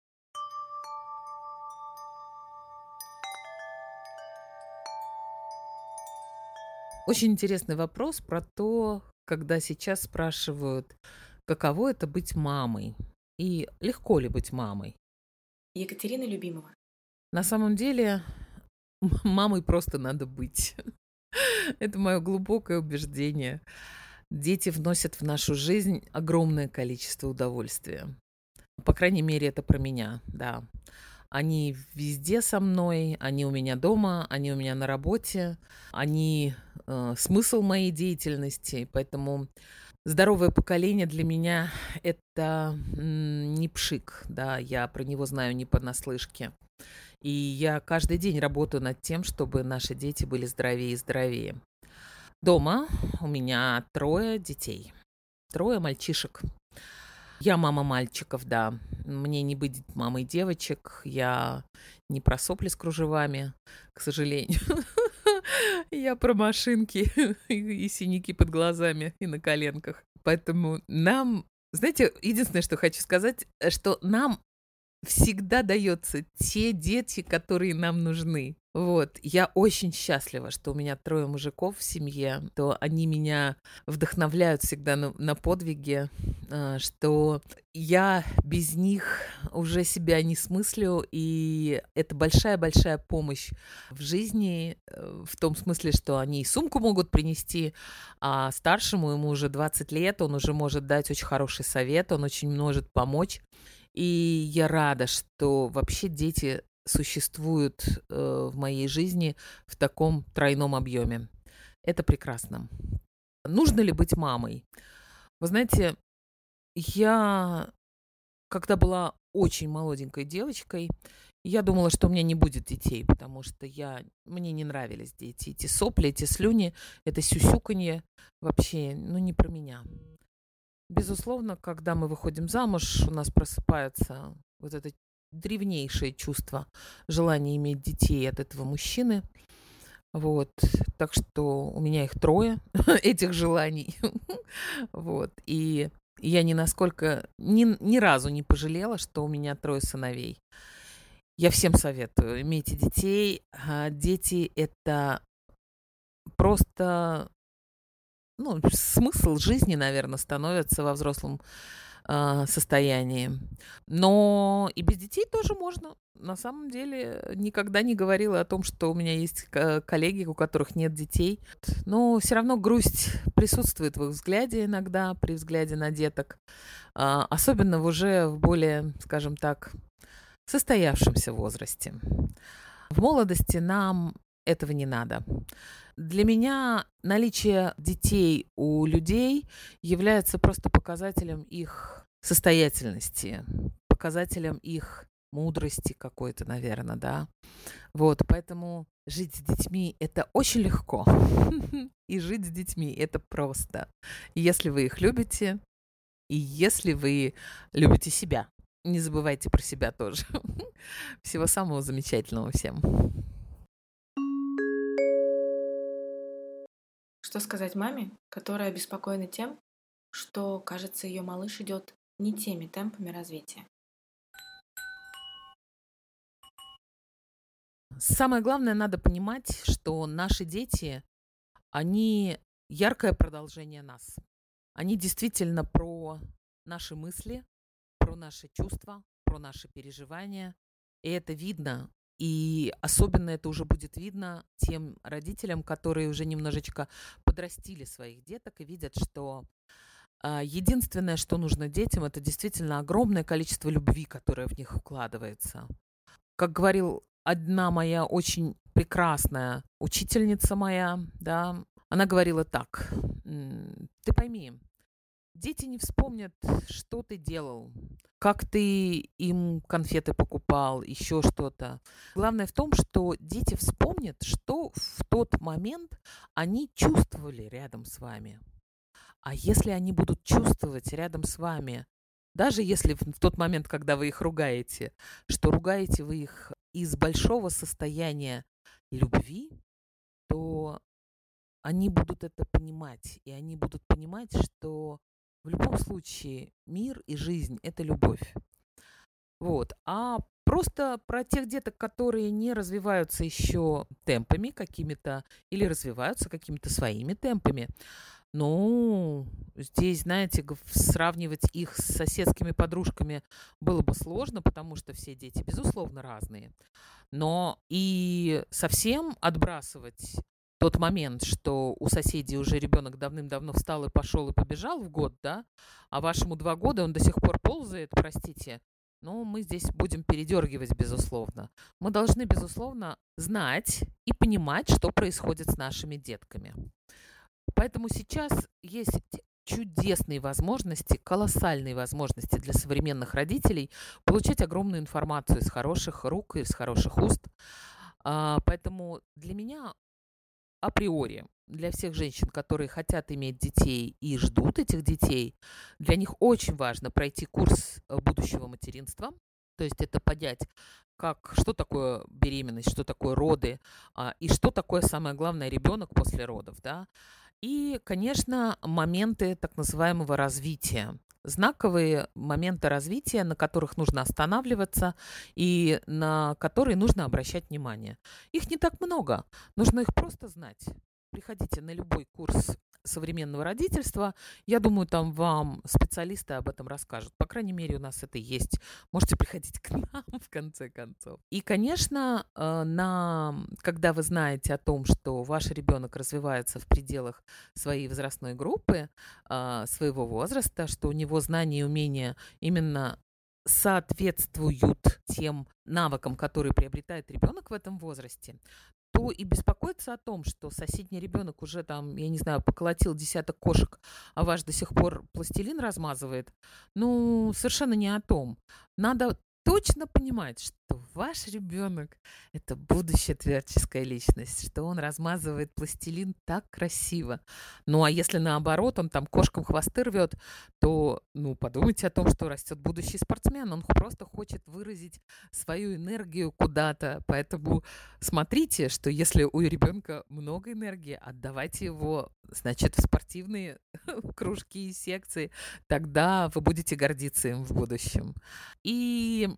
S12: Очень интересный вопрос про то, когда сейчас спрашивают, каково это быть мамой и легко ли быть мамой.
S2: Екатерина Любимова.
S12: На самом деле, мамой просто надо быть. Это мое глубокое убеждение. Дети вносят в нашу жизнь огромное количество удовольствия. По крайней мере, это про меня, да. Они везде со мной, они у меня дома, они у меня на работе, они э, смысл моей деятельности, поэтому здоровое поколение для меня это не пшик, да, я про него знаю не понаслышке. И я каждый день работаю над тем, чтобы наши дети были здоровее и здоровее. Дома у меня трое детей, трое мальчишек. Я мама мальчиков, да. Мне не быть мамой девочек. Я не про сопли с кружевами, к сожалению. Я про машинки и синяки под глазами и на коленках. Поэтому нам, знаете, единственное, что хочу сказать, что нам всегда дается те дети, которые нам нужны. Вот, я очень счастлива, что у меня трое мужиков в семье, то они меня вдохновляют всегда на, на подвиги, а, что я без них уже себя не смыслю, и это большая-большая помощь в жизни, э, в том смысле, что они сумку могут принести, а старшему ему уже 20 лет, он уже может дать очень хороший совет, он очень может помочь. И я рада, что вообще дети существуют э, в моей жизни в таком тройном объеме. Это прекрасно. Нужно ли быть мамой? Вы знаете, я, когда была очень молоденькой девочкой, я думала, что у меня не будет детей, потому что я, мне не нравились дети. Эти сопли, эти слюни, это сюсюканье вообще, ну, не про меня. Безусловно, когда мы выходим замуж, у нас просыпается вот это древнейшее чувство желания иметь детей от этого мужчины. Вот, так что у меня их трое, этих желаний. вот, и я ни насколько, ни, ни разу не пожалела, что у меня трое сыновей. Я всем советую, имейте детей. А дети – это просто ну, смысл жизни, наверное, становится во взрослом э, состоянии. Но и без детей тоже можно. На самом деле никогда не говорила о том, что у меня есть коллеги, у которых нет детей. Но все равно грусть присутствует в их взгляде иногда, при взгляде на деток. Э, особенно уже в более, скажем так, состоявшемся возрасте. В молодости нам этого не надо. Для меня наличие детей у людей является просто показателем их состоятельности, показателем их мудрости какой-то, наверное, да. Вот, поэтому жить с детьми – это очень легко. И жить с детьми – это просто. Если вы их любите, и если вы любите себя. Не забывайте про себя тоже. Всего самого замечательного всем.
S2: Что сказать маме, которая обеспокоена тем, что, кажется, ее малыш идет не теми темпами развития?
S12: Самое главное, надо понимать, что наши дети, они яркое продолжение нас. Они действительно про наши мысли, про наши чувства, про наши переживания. И это видно. И особенно это уже будет видно тем родителям, которые уже немножечко подрастили своих деток и видят, что а, единственное, что нужно детям, это действительно огромное количество любви, которое в них вкладывается. Как говорил одна моя очень прекрасная учительница моя, да, она говорила так, ты пойми, дети не вспомнят, что ты делал, как ты им конфеты покупал, еще что-то. Главное в том, что дети вспомнят, что в тот момент они чувствовали рядом с вами. А если они будут чувствовать рядом с вами, даже если в тот момент, когда вы их ругаете, что ругаете вы их из большого состояния любви, то они будут это понимать, и они будут понимать, что в любом случае мир и жизнь – это любовь. Вот. А просто про тех деток, которые не развиваются еще темпами какими-то или развиваются какими-то своими темпами, ну, здесь, знаете, сравнивать их с соседскими подружками было бы сложно, потому что все дети, безусловно, разные. Но и совсем отбрасывать тот момент, что у соседей уже ребенок давным-давно встал и пошел и побежал в год, да, а вашему два года он до сих пор ползает, простите, ну, мы здесь будем передергивать, безусловно. Мы должны, безусловно, знать и понимать, что происходит с нашими детками. Поэтому сейчас есть чудесные возможности, колоссальные возможности для современных родителей получать огромную информацию из хороших рук и из хороших уст. А, поэтому для меня априори, для всех женщин, которые хотят иметь детей и ждут этих детей, для них очень важно пройти курс э, будущего материнства. То есть это понять, как, что такое беременность, что такое роды, а, и что такое, самое главное, ребенок после родов. Да? И, конечно, моменты так называемого развития. Знаковые моменты развития, на которых нужно останавливаться и на которые нужно обращать внимание. Их не так много, нужно их просто знать. Приходите на любой курс современного родительства. Я думаю, там вам специалисты об этом расскажут. По крайней мере, у нас это есть. Можете приходить к нам, в конце концов. И, конечно, э, на, когда вы знаете о том, что ваш ребенок развивается в пределах своей возрастной группы, э, своего возраста, что у него знания и умения именно соответствуют тем навыкам, которые приобретает ребенок в этом возрасте, то и беспокоиться о том, что соседний ребенок уже там, я не знаю, поколотил десяток кошек, а ваш до сих пор пластилин размазывает, ну, совершенно не о том. Надо точно понимать, что ваш ребенок – это будущая творческая личность, что он размазывает пластилин так красиво. Ну, а если наоборот, он там кошкам хвосты рвет, то, ну, подумайте о том, что растет будущий спортсмен. Он просто хочет выразить свою энергию куда-то. Поэтому смотрите, что если у ребенка много энергии, отдавайте его, значит, в спортивные кружки и секции, тогда вы будете гордиться им в будущем. И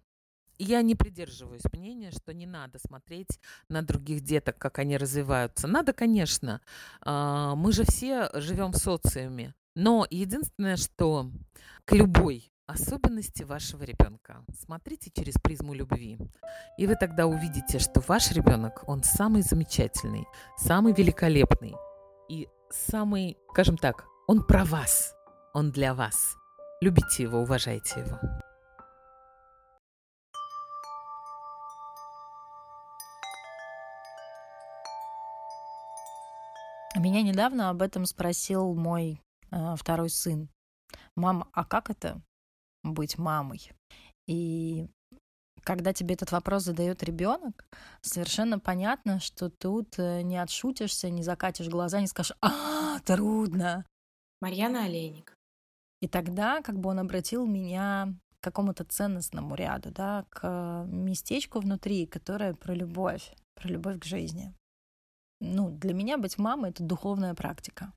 S12: я не придерживаюсь мнения, что не надо смотреть на других деток, как они развиваются. Надо, конечно. А, мы же все живем в социуме. Но единственное, что к любой особенности вашего ребенка. Смотрите через призму любви. И вы тогда увидите, что ваш ребенок, он самый замечательный, самый великолепный и самый, скажем так, он про вас, он для вас. Любите его, уважайте его.
S13: Меня недавно об этом спросил мой э, второй сын. Мама, а как это быть мамой? И когда тебе этот вопрос задает ребенок, совершенно понятно, что тут э, не отшутишься, не закатишь глаза, не скажешь «А, трудно!»
S2: Марьяна Олейник.
S13: И тогда как бы он обратил меня к какому-то ценностному ряду, да, к местечку внутри, которое про любовь, про любовь к жизни. Ну, для меня быть мамой — это духовная практика.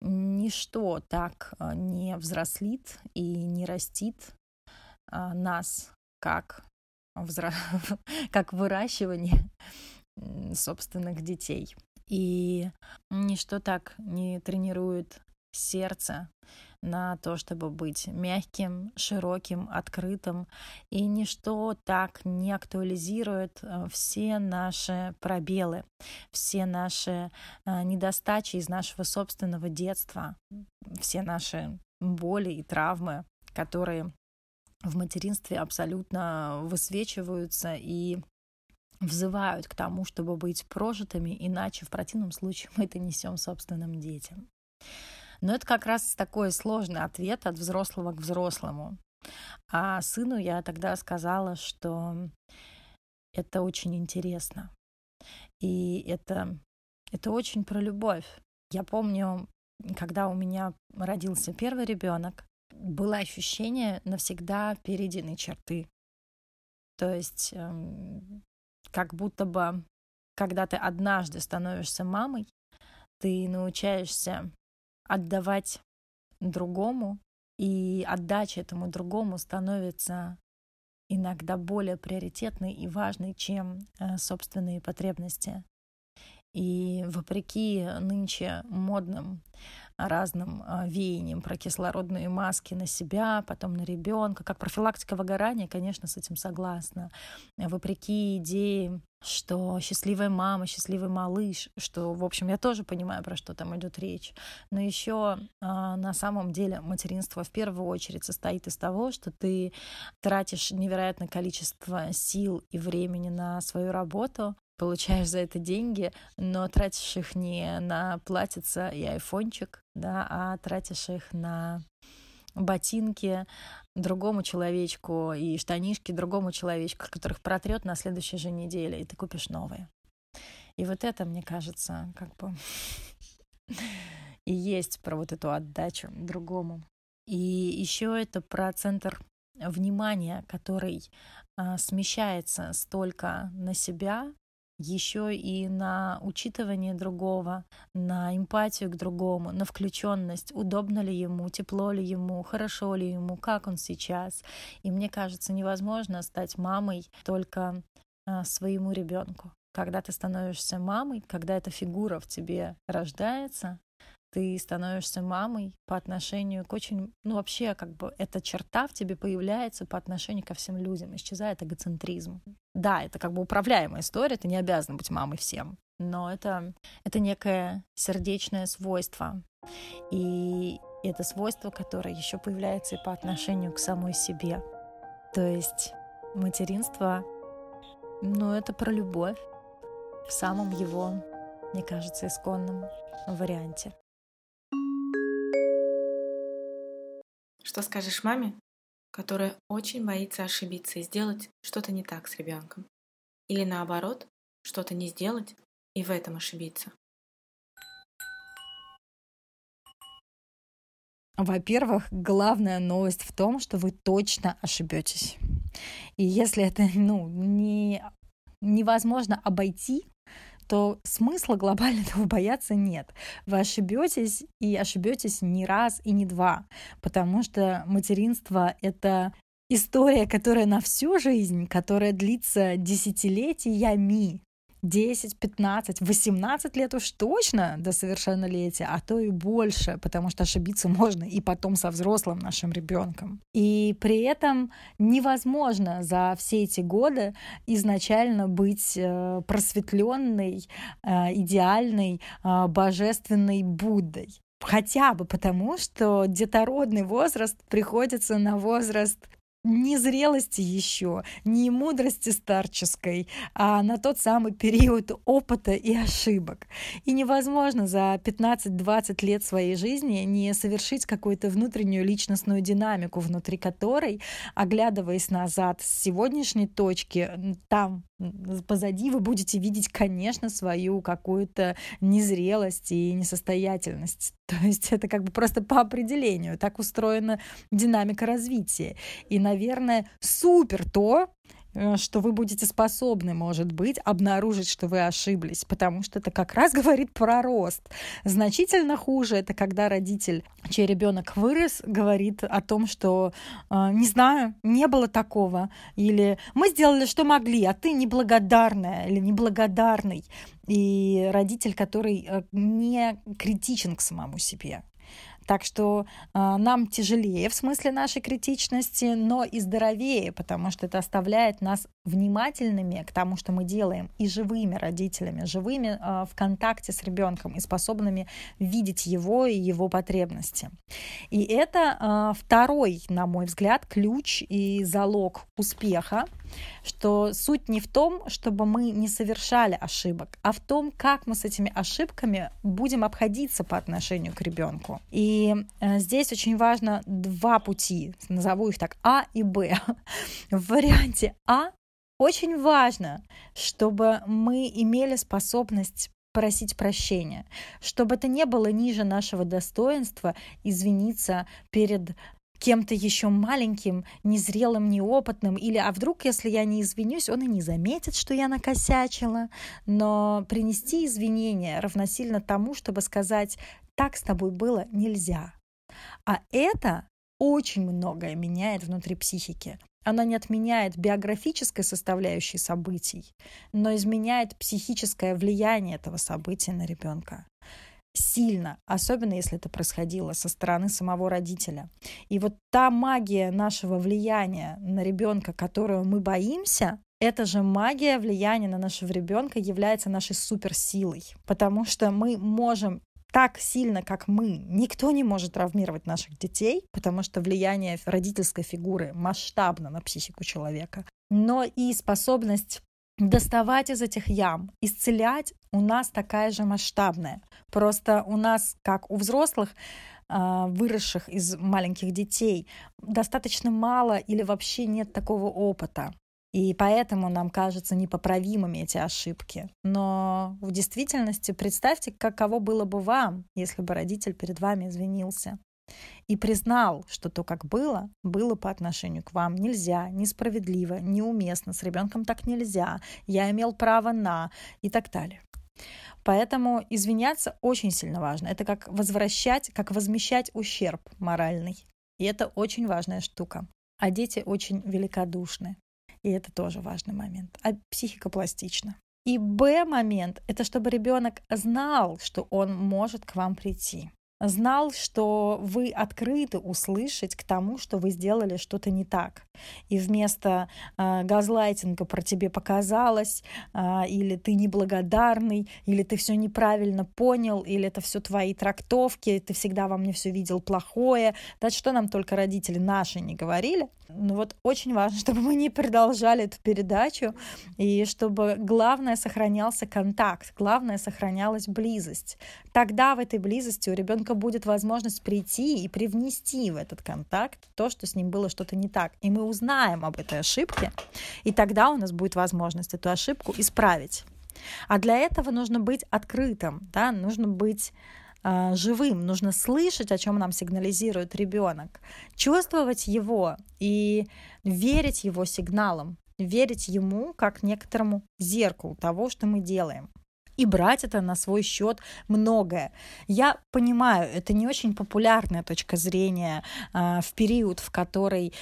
S13: Ничто так а, не взрослит и не растит а, нас, как, взра... как выращивание собственных детей. И ничто так не тренирует сердце на то, чтобы быть мягким, широким, открытым, и ничто так не актуализирует э, все наши пробелы, все наши э, недостачи из нашего собственного детства, все наши боли и травмы, которые в материнстве абсолютно высвечиваются и взывают к тому, чтобы быть прожитыми, иначе в противном случае мы это несем собственным детям. Но это как раз такой сложный ответ от взрослого к взрослому. А сыну я тогда сказала, что это очень интересно. И это, это очень про любовь. Я помню, когда у меня родился первый ребенок, было ощущение навсегда перейденной черты. То есть эм, как будто бы, когда ты однажды становишься мамой, ты научаешься отдавать другому, и отдача этому другому становится иногда более приоритетной и важной, чем э, собственные потребности. И вопреки нынче модным разным а, веяниям про кислородные маски на себя, потом на ребенка, как профилактика выгорания, конечно, с этим согласна. Вопреки идее что счастливая мама, счастливый малыш, что, в общем, я тоже понимаю, про что там идет речь. Но еще а, на самом деле материнство в первую очередь состоит из того, что ты тратишь невероятное количество сил и времени на свою работу, получаешь за это деньги, но тратишь их не на платьица и айфончик, да, а тратишь их на ботинки другому человечку и штанишки другому человечку, которых протрет на следующей же неделе, и ты купишь новые. И вот это, мне кажется, как бы и есть про вот эту отдачу другому. И еще это про центр внимания, который а, смещается столько на себя, еще и на учитывание другого, на эмпатию к другому, на включенность, удобно ли ему, тепло ли ему, хорошо ли ему, как он сейчас. И мне кажется, невозможно стать мамой только а, своему ребенку. Когда ты становишься мамой, когда эта фигура в тебе рождается, ты становишься мамой по отношению к очень, ну вообще как бы эта черта в тебе появляется по отношению ко всем людям, исчезает эгоцентризм. Да, это как бы управляемая история, ты не обязан быть мамой всем, но это, это некое сердечное свойство. И это свойство, которое еще появляется и по отношению к самой себе. То есть материнство, ну это про любовь в самом его, мне кажется, исконном варианте.
S2: Что скажешь маме, которая очень боится ошибиться и сделать что-то не так с ребенком? Или наоборот, что-то не сделать и в этом ошибиться?
S13: Во-первых, главная новость в том, что вы точно ошибетесь. И если это ну, не, невозможно обойти, то смысла глобального бояться нет. Вы ошибетесь и ошибетесь не раз и не два, потому что материнство — это история, которая на всю жизнь, которая длится десятилетиями. 10, 15, 18 лет уж точно до совершеннолетия, а то и больше, потому что ошибиться можно и потом со взрослым нашим ребенком. И при этом невозможно за все эти годы изначально быть э, просветленной, э, идеальной, э, божественной Буддой. Хотя бы потому, что детородный возраст приходится на возраст ни зрелости еще, ни мудрости старческой, а на тот самый период опыта и ошибок. И невозможно за 15-20 лет своей жизни не совершить какую-то внутреннюю личностную динамику, внутри которой, оглядываясь назад с сегодняшней точки, там позади вы будете видеть, конечно, свою какую-то незрелость и несостоятельность. То есть это как бы просто по определению. Так устроена динамика развития. И, наверное, супер то, что вы будете способны, может быть, обнаружить, что вы ошиблись, потому что это как раз говорит про рост. Значительно хуже это когда родитель, чей ребенок вырос, говорит о том, что э, не знаю, не было такого, или мы сделали, что могли, а ты неблагодарная или неблагодарный. И родитель, который э, не критичен к самому себе. Так что э, нам тяжелее в смысле нашей критичности, но и здоровее, потому что это оставляет нас внимательными к тому, что мы делаем, и живыми родителями, живыми э, в контакте с ребенком и способными видеть его и его потребности. И это э, второй, на мой взгляд, ключ и залог успеха что суть не в том, чтобы мы не совершали ошибок, а в том, как мы с этими ошибками будем обходиться по отношению к ребенку. И э, здесь очень важно два пути, назову их так, А и Б. В варианте А очень важно, чтобы мы имели способность просить прощения, чтобы это не было ниже нашего достоинства извиниться перед кем-то еще маленьким, незрелым, неопытным, или а вдруг, если я не извинюсь, он и не заметит, что я накосячила. Но принести извинения равносильно тому, чтобы сказать, так с тобой было нельзя. А это очень многое меняет внутри психики. Она не отменяет биографической составляющей событий, но изменяет психическое влияние этого события на ребенка сильно, особенно если это происходило со стороны самого родителя. И вот та магия нашего влияния на ребенка, которую мы боимся, эта же магия влияния на нашего ребенка является нашей суперсилой, потому что мы можем так сильно, как мы, никто не может травмировать наших детей, потому что влияние родительской фигуры масштабно на психику человека. Но и способность доставать из этих ям, исцелять у нас такая же масштабная. Просто у нас, как у взрослых, а, выросших из маленьких детей, достаточно мало или вообще нет такого опыта. И поэтому нам кажутся непоправимыми эти ошибки. Но в действительности представьте, каково было бы вам, если бы родитель перед вами извинился и признал, что то, как было, было по отношению к вам нельзя, несправедливо, неуместно, с ребенком так нельзя, я имел право на и так далее. Поэтому извиняться очень сильно важно. Это как возвращать, как возмещать ущерб моральный. И это очень важная штука. А дети очень великодушны. И это тоже важный момент. А психика пластична. И Б момент — это чтобы ребенок знал, что он может к вам прийти знал, что вы открыты услышать к тому, что вы сделали что-то не так. И вместо э, газлайтинга про тебе показалось, э, или ты неблагодарный, или ты все неправильно понял, или это все твои трактовки, ты всегда во мне все видел плохое. Да что нам только родители наши не говорили. Ну вот очень важно, чтобы мы не продолжали эту передачу, и чтобы главное сохранялся контакт, главное сохранялась близость. Тогда в этой близости у ребенка будет возможность прийти и привнести в этот контакт то, что с ним было что-то не так. И мы узнаем об этой ошибке, и тогда у нас будет возможность эту ошибку исправить. А для этого нужно быть открытым, да, нужно быть э, живым, нужно слышать, о чем нам сигнализирует ребенок, чувствовать его и верить его сигналам, верить ему как некоторому зеркалу того, что мы делаем и брать это на свой счет многое. Я понимаю, это не очень популярная точка зрения э, в период, в который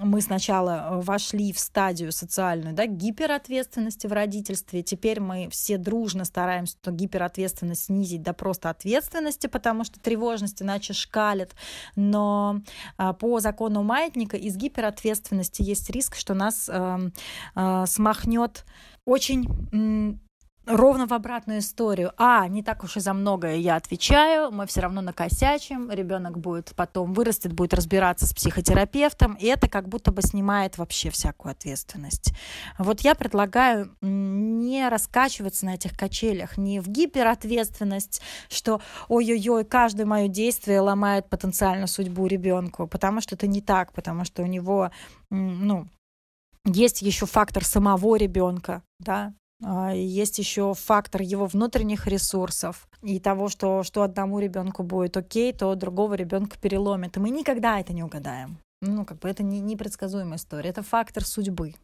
S13: мы сначала вошли в стадию социальную, да, гиперответственности в родительстве. Теперь мы все дружно стараемся эту гиперответственность снизить до просто ответственности, потому что тревожность иначе шкалит. Но а, по закону маятника из гиперответственности есть риск, что нас э, э, смахнет очень ровно в обратную историю. А, не так уж и за многое я отвечаю, мы все равно накосячим, ребенок будет потом вырастет, будет разбираться с психотерапевтом, и это как будто бы снимает вообще всякую ответственность. Вот я предлагаю не раскачиваться на этих качелях, не в гиперответственность, что ой-ой-ой, каждое мое действие ломает потенциально судьбу ребенку, потому что это не так, потому что у него, ну, есть еще фактор самого ребенка, да, есть еще фактор его внутренних ресурсов и того, что, что одному ребенку будет окей, то другого ребенка переломит. И мы никогда это не угадаем. Ну, как бы это не, непредсказуемая история, это фактор судьбы.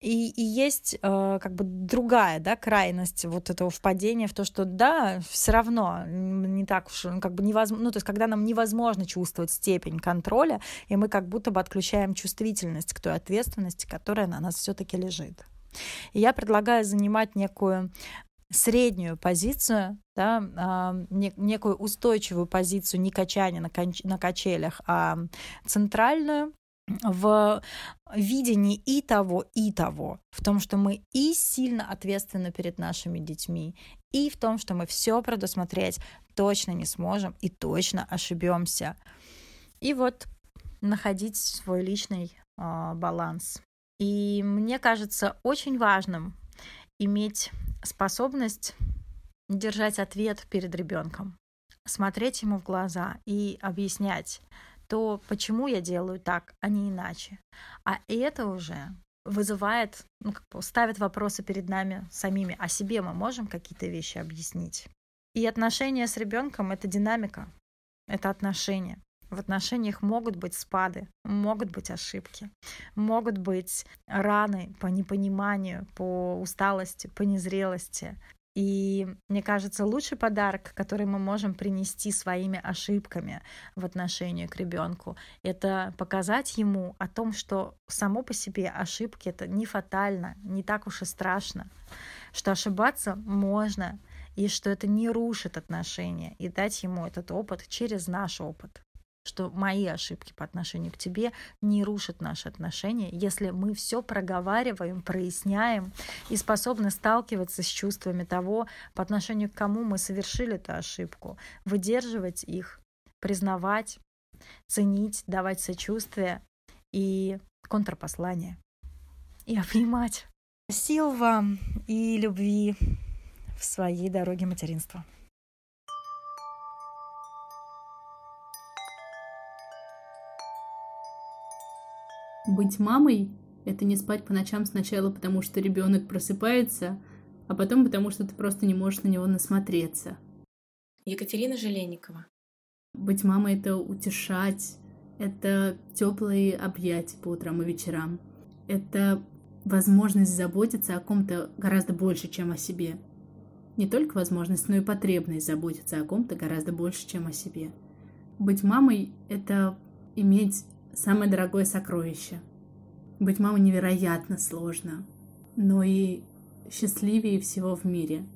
S13: И, и есть э, как бы другая да, крайность вот этого впадения в то, что да, все равно не так уж, как бы невозможно, ну, то есть когда нам невозможно чувствовать степень контроля, и мы как будто бы отключаем чувствительность к той ответственности, которая на нас все-таки лежит. И я предлагаю занимать некую среднюю позицию, да, э, некую устойчивую позицию не качания на, конч- на качелях, а центральную в видении и того, и того, в том, что мы и сильно ответственны перед нашими детьми, и в том, что мы все предусмотреть точно не сможем и точно ошибемся. И вот находить свой личный э, баланс. И мне кажется очень важным иметь способность держать ответ перед ребенком, смотреть ему в глаза и объяснять то, почему я делаю так, а не иначе. А это уже вызывает, ну, как бы ставит вопросы перед нами самими. О себе мы можем какие-то вещи объяснить. И отношения с ребенком это динамика, это отношения. В отношениях могут быть спады, могут быть ошибки, могут быть раны по непониманию, по усталости, по незрелости. И мне кажется, лучший подарок, который мы можем принести своими ошибками в отношении к ребенку, это показать ему о том, что само по себе ошибки это не фатально, не так уж и страшно, что ошибаться можно, и что это не рушит отношения, и дать ему этот опыт через наш опыт что мои ошибки по отношению к тебе не рушат наши отношения, если мы все проговариваем, проясняем и способны сталкиваться с чувствами того, по отношению к кому мы совершили эту ошибку, выдерживать их, признавать, ценить, давать сочувствие и контрпослание. И обнимать. Сил вам и любви в своей дороге материнства.
S14: Быть мамой — это не спать по ночам сначала, потому что ребенок просыпается, а потом потому что ты просто не можешь на него насмотреться.
S2: Екатерина Желеникова.
S14: Быть мамой — это утешать, это теплые объятия по утрам и вечерам. Это возможность заботиться о ком-то гораздо больше, чем о себе. Не только возможность, но и потребность заботиться о ком-то гораздо больше, чем о себе. Быть мамой — это иметь самое дорогое сокровище. Быть мамой невероятно сложно, но и счастливее всего в мире.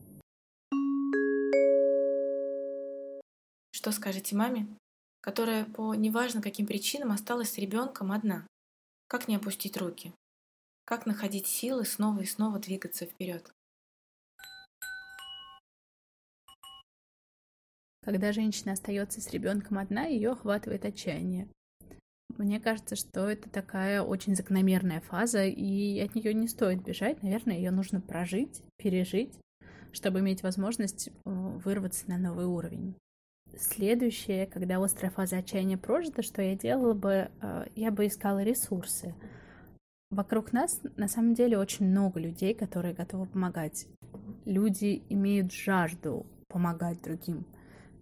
S2: Что скажете маме, которая по неважно каким причинам осталась с ребенком одна? Как не опустить руки? Как находить силы снова и снова двигаться вперед?
S14: Когда женщина остается с ребенком одна, ее охватывает отчаяние. Мне кажется, что это такая очень закономерная фаза, и от нее не стоит бежать. Наверное, ее нужно прожить, пережить, чтобы иметь возможность э, вырваться на новый уровень. Следующее, когда острая фаза отчаяния прожита, что я делала бы, э, я бы искала ресурсы. Вокруг нас на самом деле очень много людей, которые готовы помогать. Люди имеют жажду помогать другим,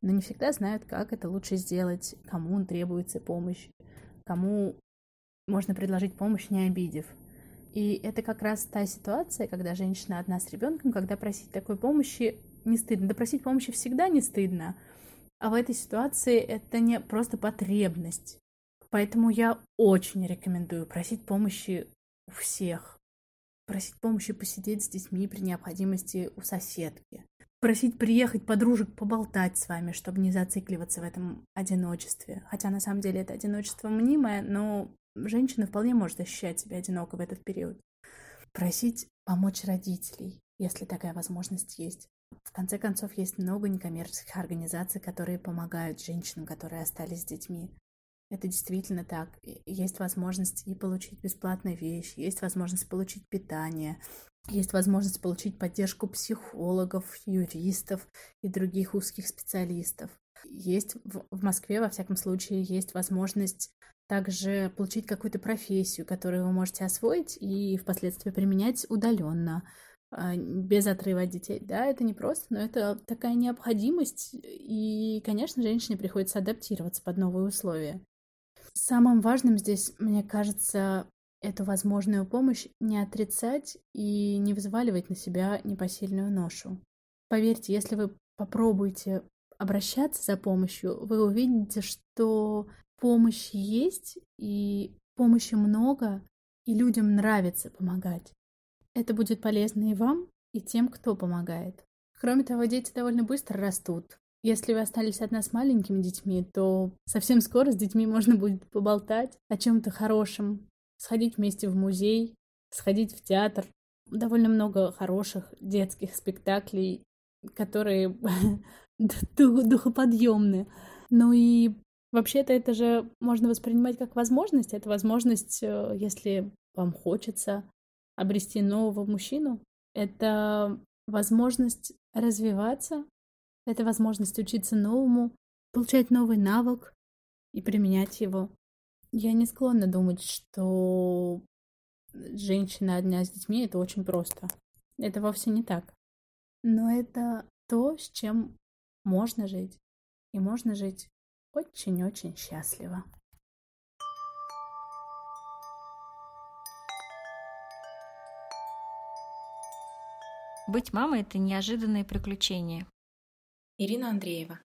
S14: но не всегда знают, как это лучше сделать, кому требуется помощь кому можно предложить помощь, не обидев. И это как раз та ситуация, когда женщина одна с ребенком, когда просить такой помощи не стыдно. Да просить помощи всегда не стыдно. А в этой ситуации это не просто потребность. Поэтому я очень рекомендую просить помощи у всех. Просить помощи посидеть с детьми при необходимости у соседки просить приехать подружек поболтать с вами, чтобы не зацикливаться в этом одиночестве. Хотя на самом деле это одиночество мнимое, но женщина вполне может ощущать себя одиноко в этот период. Просить помочь родителей. если такая возможность есть. В конце концов, есть много некоммерческих организаций, которые помогают женщинам, которые остались с детьми. Это действительно так. Есть возможность и получить бесплатные вещи, есть возможность получить питание, есть возможность получить поддержку психологов, юристов и других узких специалистов. Есть в, Москве, во всяком случае, есть возможность также получить какую-то профессию, которую вы можете освоить и впоследствии применять удаленно, а, без отрыва от детей. Да, это не просто, но это такая необходимость, и, конечно, женщине приходится адаптироваться под новые условия. Самым важным здесь, мне кажется, эту возможную помощь не отрицать и не взваливать на себя непосильную ношу. Поверьте, если вы попробуете обращаться за помощью, вы увидите, что помощь есть, и помощи много, и людям нравится помогать. Это будет полезно и вам, и тем, кто помогает. Кроме того, дети довольно быстро растут. Если вы остались одна с маленькими детьми, то совсем скоро с детьми можно будет поболтать о чем-то хорошем, сходить вместе в музей, сходить в театр. Довольно много хороших детских спектаклей, которые духоподъемны. Ну и вообще-то это же можно воспринимать как возможность. Это возможность, э, если вам хочется обрести нового мужчину. Это возможность развиваться, это возможность учиться новому, получать новый навык и применять его. Я не склонна думать, что женщина одна с детьми — это очень просто. Это вовсе не так. Но это то, с чем можно жить. И можно жить очень-очень счастливо.
S15: Быть мамой — это неожиданное приключение.
S2: Ирина Андреева.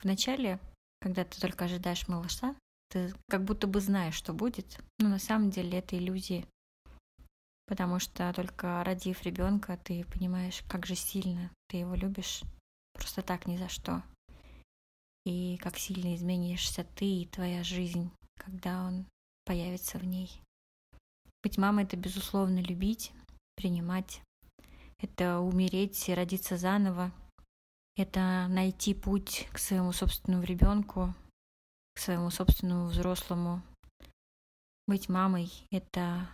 S15: Вначале, когда ты только ожидаешь малыша, ты как будто бы знаешь, что будет, но на самом деле это иллюзия. Потому что только родив ребенка, ты понимаешь, как же сильно ты его любишь. Просто так ни за что. И как сильно изменишься ты и твоя жизнь, когда он появится в ней. Быть мамой — это, безусловно, любить, принимать. Это умереть и родиться заново. Это найти путь к своему собственному ребенку, к своему собственному взрослому. Быть мамой — это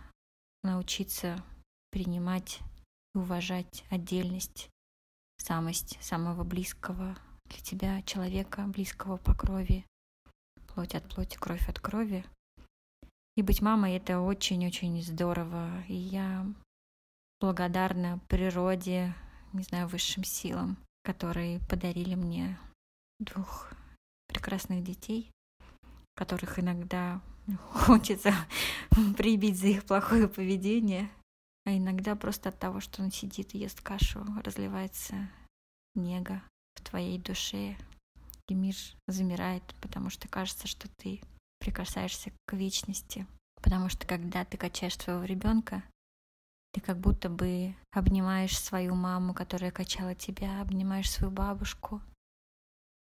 S15: научиться принимать и уважать отдельность, самость самого близкого для тебя человека, близкого по крови, плоть от плоти, кровь от крови. И быть мамой — это очень-очень здорово. И я благодарна природе, не знаю, высшим силам, которые подарили мне двух прекрасных детей которых иногда хочется прибить за их плохое поведение, а иногда просто от того, что он сидит и ест кашу, разливается нега в твоей душе, и мир замирает, потому что кажется, что ты прикасаешься к вечности. Потому что когда ты качаешь своего ребенка, ты как будто бы обнимаешь свою маму, которая качала тебя, обнимаешь свою бабушку,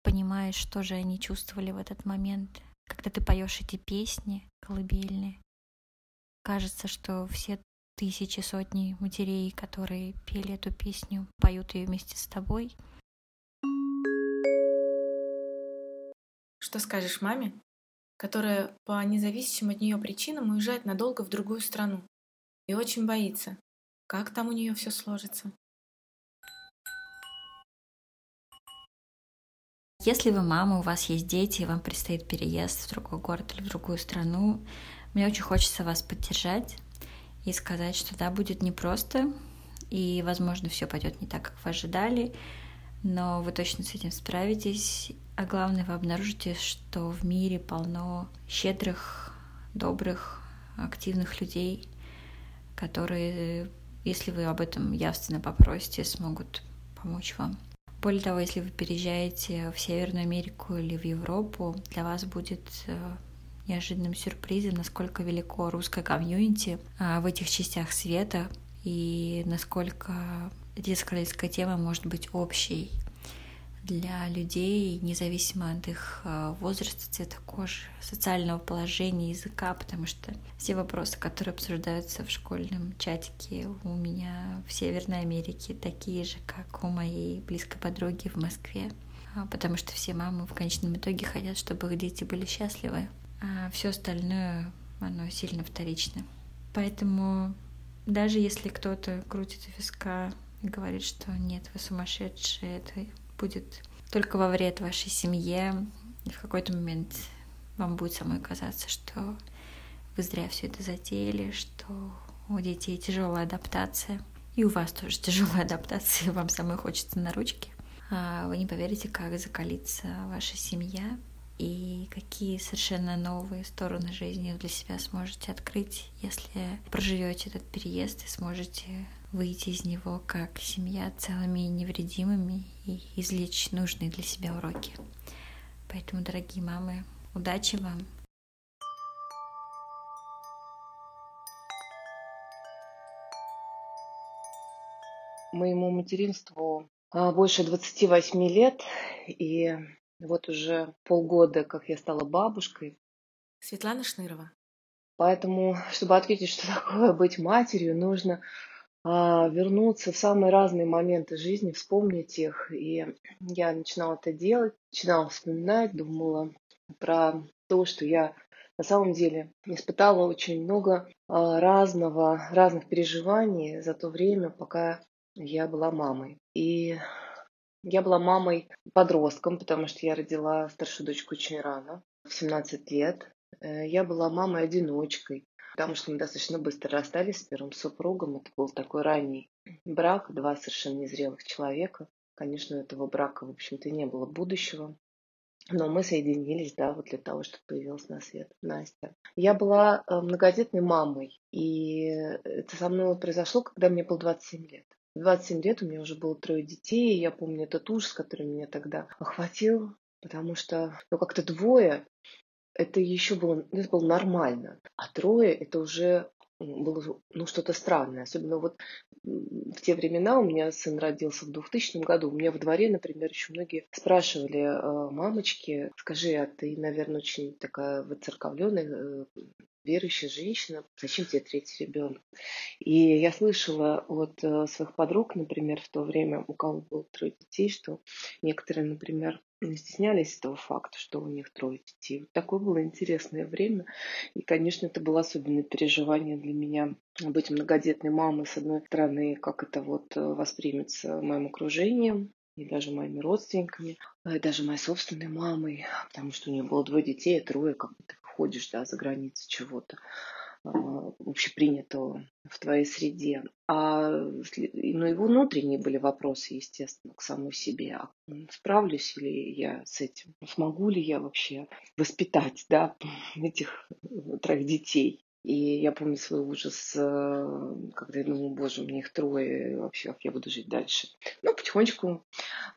S15: понимаешь, что же они чувствовали в этот момент, когда ты поешь эти песни колыбельные, кажется, что все тысячи, сотни матерей, которые пели эту песню, поют ее вместе с тобой.
S2: Что скажешь маме, которая по независимым от нее причинам уезжает надолго в другую страну и очень боится, как там у нее все сложится?
S15: Если вы мама, у вас есть дети, и вам предстоит переезд в другой город или в другую страну, мне очень хочется вас поддержать и сказать, что да, будет непросто, и, возможно, все пойдет не так, как вы ожидали, но вы точно с этим справитесь. А главное, вы обнаружите, что в мире полно щедрых, добрых, активных людей, которые, если вы об этом явственно попросите, смогут помочь вам. Более того, если вы переезжаете в Северную Америку или в Европу, для вас будет э, неожиданным сюрпризом, насколько велико русское комьюнити а, в этих частях света и насколько детско-родительская тема может быть общей для людей, независимо от их а, возраста, цвета кожи, социального положения, языка, потому что все вопросы, которые обсуждаются в школьном чатике у меня в Северной Америке, такие же, как у моей близкой подруги в Москве, а, потому что все мамы в конечном итоге хотят, чтобы их дети были счастливы, а все остальное, оно сильно вторично. Поэтому даже если кто-то крутит виска и говорит, что нет, вы сумасшедшие, это будет только во вред вашей семье. И в какой-то момент вам будет самой казаться, что вы зря все это затеяли, что у детей тяжелая адаптация. И у вас тоже тяжелая адаптация, и вам самой хочется на ручки. А вы не поверите, как закалится ваша семья и какие совершенно новые стороны жизни для себя сможете открыть, если проживете этот переезд и сможете выйти из него как семья целыми и невредимыми и извлечь нужные для себя уроки. Поэтому, дорогие мамы, удачи вам!
S16: Моему материнству а, больше 28 лет, и вот уже полгода, как я стала бабушкой.
S2: Светлана Шнырова.
S16: Поэтому, чтобы ответить, что такое быть матерью, нужно вернуться в самые разные моменты жизни, вспомнить их. И я начинала это делать, начинала вспоминать, думала про то, что я на самом деле испытала очень много а, разного, разных переживаний за то время, пока я была мамой. И я была мамой подростком, потому что я родила старшую дочку очень рано, в 17 лет. Э, я была мамой-одиночкой, потому что мы достаточно быстро расстались с первым супругом. Это был такой ранний брак, два совершенно незрелых человека. Конечно, у этого брака, в общем-то, не было будущего. Но мы соединились, да, вот для того, чтобы появилась на свет Настя. Я была э, многодетной мамой, и это со мной произошло, когда мне было 27 лет. 27 лет у меня уже было трое детей, и я помню этот ужас, который меня тогда охватил, потому что, ну, как-то двое, это еще было, это было нормально, а трое это уже было ну, что-то странное. Особенно вот в те времена у меня сын родился в 2000 году. У меня во дворе, например, еще многие спрашивали, «А, мамочки, скажи, а ты, наверное, очень такая выцерковленная, э, верующая женщина, зачем тебе третий ребенок? И я слышала от э, своих подруг, например, в то время, у кого было трое детей, что некоторые, например, стеснялись этого факта, что у них трое детей. Вот такое было интересное время. И, конечно, это было особенное переживание для меня быть многодетной мамой, с одной стороны, как это вот э, воспримется моим окружением, и даже моими родственниками, и даже моей собственной мамой, потому что у нее было двое детей, а трое, как ты выходишь да, за границы чего-то общепринятого в твоей среде. А ну, и внутренние были вопросы, естественно, к самой себе. А справлюсь ли я с этим? Смогу ли я вообще воспитать да, этих троих детей? И я помню свой ужас, э, когда я думала, боже, меня их трое, вообще, как я буду жить дальше. Ну, потихонечку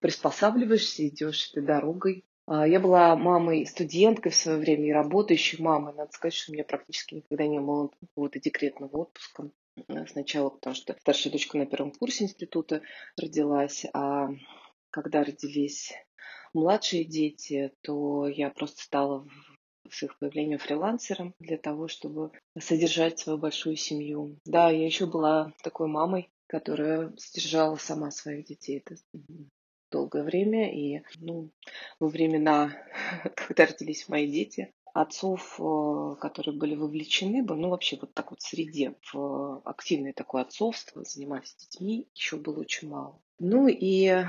S16: приспосабливаешься, идешь этой дорогой. А, я была мамой, студенткой в свое время и работающей мамой. Надо сказать, что у меня практически никогда не было какого-то декретного отпуска. Э, сначала потому, что старшая дочка на первом курсе института родилась, а когда родились младшие дети, то я просто стала с их появлением фрилансером для того, чтобы содержать свою большую семью. Да, я еще была такой мамой, которая содержала сама своих детей. Это долгое время. И ну, во времена, когда родились мои дети, отцов, э, которые были вовлечены бы, ну вообще вот так вот в среде, в активное такое отцовство, занимались детьми, еще было очень мало. Ну и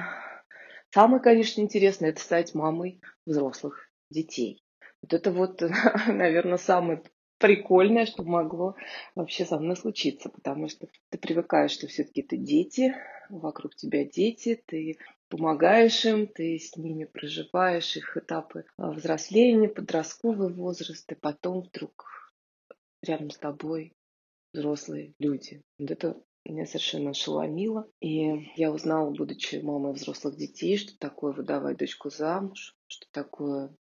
S16: самое, конечно, интересное, это стать мамой взрослых детей. Вот это вот, наверное, самый прикольное, что могло вообще со мной случиться, потому что ты привыкаешь, что все-таки ты дети, вокруг тебя дети, ты помогаешь им, ты с ними проживаешь их этапы а, взросления, подростковый возраст, и потом вдруг рядом с тобой взрослые люди. Вот это меня совершенно ошеломило. И я узнала, будучи мамой взрослых детей, что такое выдавать дочку замуж, что такое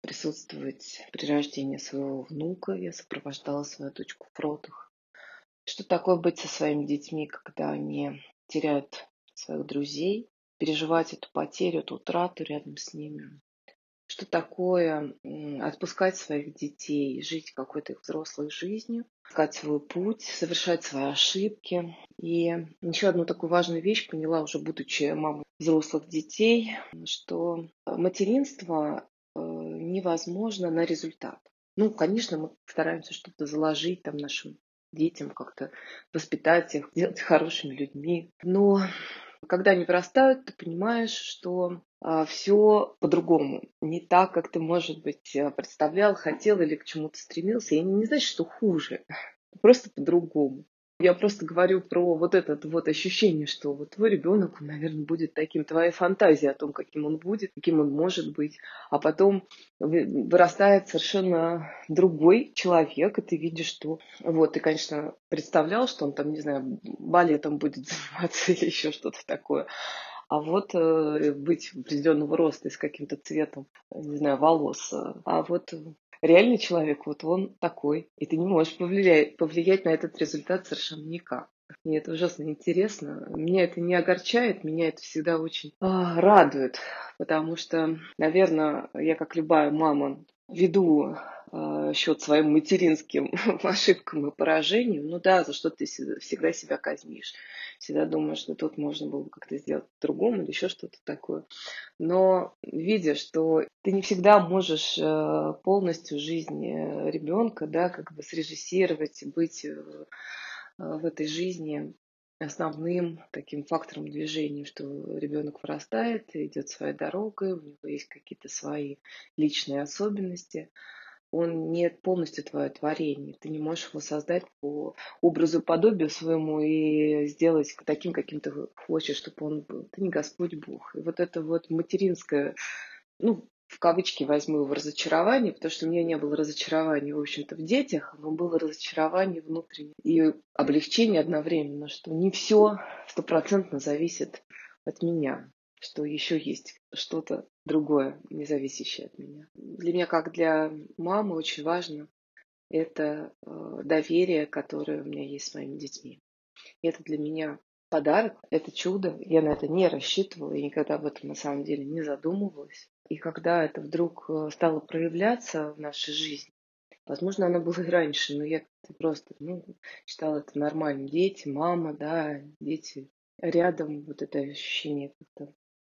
S16: присутствовать при рождении своего внука. Я сопровождала свою дочку в родах. Что такое быть со своими детьми, когда они теряют своих друзей, переживать эту потерю, эту утрату рядом с ними. Что такое отпускать своих детей, жить какой-то их взрослой жизнью, искать свой путь, совершать свои ошибки. И еще одну такую важную вещь поняла, уже будучи мамой взрослых детей, что материнство э, невозможно на результат. Ну, конечно, мы стараемся что-то заложить там нашим детям, как-то воспитать их, сделать хорошими людьми. Но когда они вырастают, ты понимаешь, что а, все по-другому, не так, как ты, может быть, э, представлял, хотел или к чему-то стремился. И не значит, что хуже, просто по-другому. Я просто говорю про вот это вот ощущение, что вот твой ребенок, наверное, будет таким, твоя фантазия о том, каким он будет, каким он может быть, а потом вырастает совершенно другой человек, и ты видишь, что вот, ты, конечно, представлял, что он там, не знаю, балетом будет заниматься или еще что-то такое, а вот э, быть определенного роста и с каким-то цветом, не знаю, волос. А вот реальный человек, вот он такой, и ты не можешь повлиять, повлиять на этот результат совершенно никак. Мне это ужасно интересно. Меня это не огорчает, меня это всегда очень а, радует, потому что, наверное, я как любая мама веду э, счет своим материнским ошибкам и поражениям. Ну да, за что ты всегда себя казнишь всегда думаешь, что тут можно было как-то сделать по-другому или еще что-то такое. Но видя, что ты не всегда можешь э, полностью жизнь э, ребенка, да, как бы срежиссировать, быть в этой жизни основным таким фактором движения, что ребенок вырастает, идет своей дорогой, у него есть какие-то свои личные особенности он не полностью твое творение. Ты не можешь его создать по образу подобию своему и сделать таким, каким ты хочешь, чтобы он был. Ты не Господь Бог. И вот это вот материнское, ну, в кавычки возьму его разочарование, потому что у меня не было разочарования, в общем-то, в детях, но было разочарование внутреннее и облегчение одновременно, что не все стопроцентно зависит от меня что еще есть что-то другое, не зависящее от меня. Для меня, как для мамы, очень важно это э, доверие, которое у меня есть с моими детьми. И это для меня подарок, это чудо. Я на это не рассчитывала и никогда об этом на самом деле не задумывалась. И когда это вдруг э, стало проявляться в нашей жизни, возможно, оно было и раньше, но я просто ну, считала это нормальным. Дети, мама, да, дети рядом, вот это ощущение как-то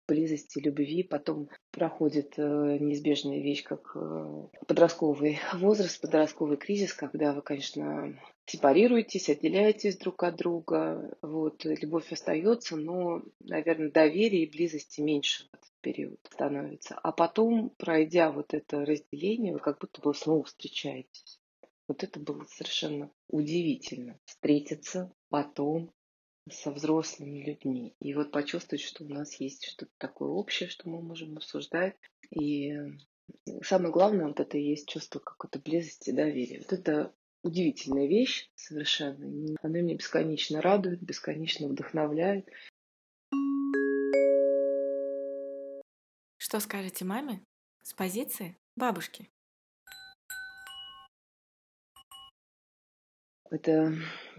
S16: близости, любви. Потом проходит э, неизбежная вещь, как э, подростковый возраст, подростковый кризис, когда вы, конечно, сепарируетесь, отделяетесь друг от друга. Вот, любовь остается, но, наверное, доверия и близости меньше в этот период становится. А потом, пройдя вот это разделение, вы как будто бы снова встречаетесь. Вот это было совершенно удивительно. Встретиться потом, со взрослыми людьми. И вот почувствовать, что у нас есть что-то такое общее, что мы можем обсуждать. И самое главное, вот это и есть чувство какой-то близости, доверия. Вот это удивительная вещь совершенно. Она меня бесконечно радует, бесконечно вдохновляет.
S2: Что скажете маме с позиции бабушки?
S16: Это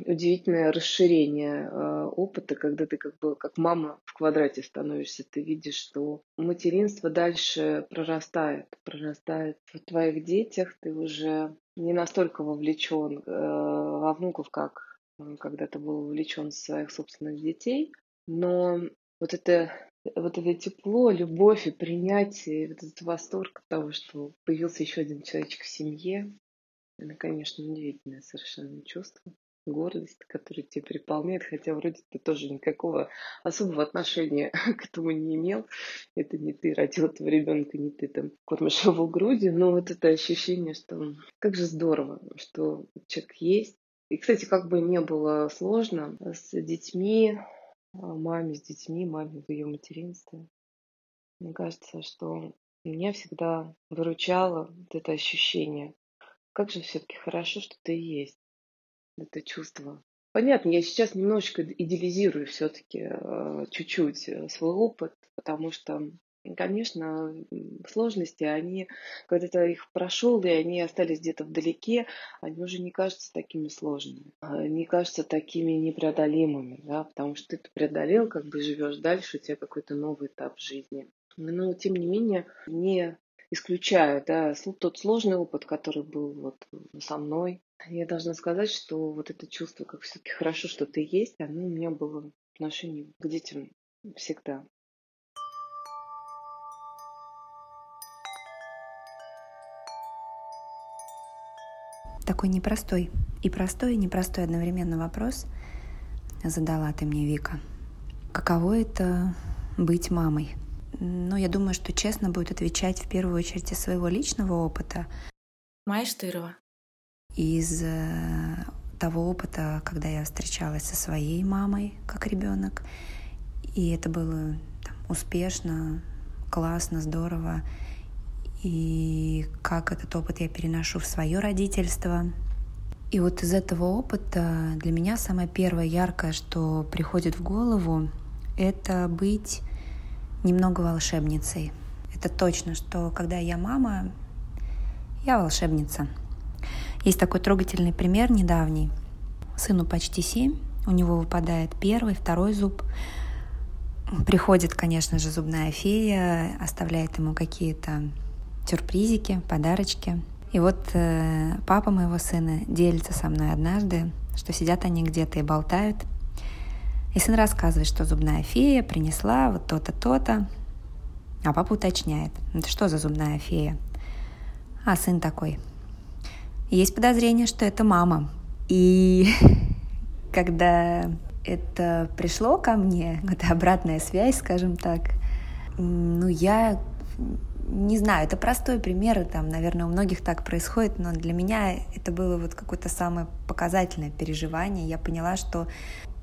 S16: удивительное расширение э, опыта, когда ты как бы как мама в квадрате становишься, ты видишь, что материнство дальше прорастает, прорастает в твоих детях, ты уже не настолько вовлечен э, во внуков, как когда ты был вовлечен в своих собственных детей, но вот это вот это тепло, любовь и принятие, вот этот восторг от того, что появился еще один человечек в семье, это, конечно, удивительное совершенно чувство, гордость, которая тебя переполняет, хотя вроде ты тоже никакого особого отношения к этому не имел. Это не ты родил этого ребенка, не ты там кормишь его грудью, но вот это ощущение, что как же здорово, что человек есть. И, кстати, как бы не было сложно с детьми, а, маме с детьми, маме в ее материнстве. Мне кажется, что меня всегда выручало вот это ощущение как же все-таки хорошо, что ты есть. Это чувство. Понятно, я сейчас немножечко идеализирую все-таки э, чуть-чуть э, свой опыт, потому что конечно, сложности, они, когда ты их прошел, и они остались где-то вдалеке, они уже не кажутся такими сложными, а, не кажутся такими непреодолимыми, да, потому что ты это преодолел, как бы живешь дальше, у тебя какой-то новый этап жизни. Но, тем не менее, не исключаю, да, тот сложный опыт, который был вот со мной, я должна сказать, что вот это чувство, как все-таки хорошо, что ты есть, оно у меня было в отношении к детям всегда.
S6: Такой непростой и простой, и непростой одновременно вопрос задала ты мне, Вика. Каково это быть мамой? Ну, я думаю, что честно будет отвечать в первую очередь из своего личного опыта.
S2: Майя Штырова.
S6: Из э, того опыта, когда я встречалась со своей мамой как ребенок. И это было там, успешно, классно, здорово. И как этот опыт я переношу в свое родительство. И вот из этого опыта для меня самое первое яркое, что приходит в голову, это быть немного волшебницей. Это точно, что когда я мама, я волшебница. Есть такой трогательный пример недавний. Сыну почти семь, у него выпадает первый, второй зуб. Приходит, конечно же, зубная фея, оставляет ему какие-то сюрпризики, подарочки. И вот э, папа моего сына делится со мной однажды, что сидят они где-то и болтают – и сын рассказывает, что зубная фея принесла вот то-то, то-то. А папа уточняет, это что за зубная фея? А сын такой, есть подозрение, что это мама. И когда это пришло ко мне, это обратная связь, скажем так, ну, я не знаю, это простой пример, там, наверное, у многих так происходит, но для меня это было вот какое-то самое показательное переживание. Я поняла, что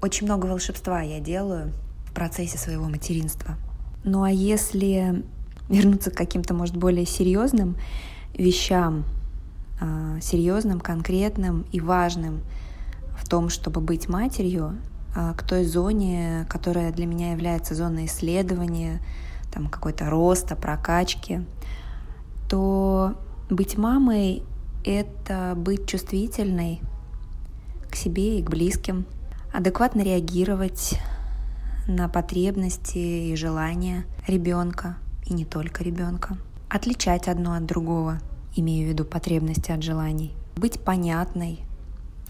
S6: очень много волшебства я делаю в процессе своего материнства. Ну а если вернуться к каким-то, может, более серьезным вещам, а, серьезным, конкретным и важным в том, чтобы быть матерью, а, к той зоне, которая для меня является зоной исследования, там какой-то роста, прокачки, то быть мамой — это быть чувствительной к себе и к близким — адекватно реагировать на потребности и желания ребенка, и не только ребенка. Отличать одно от другого, имею в виду потребности от желаний. Быть понятной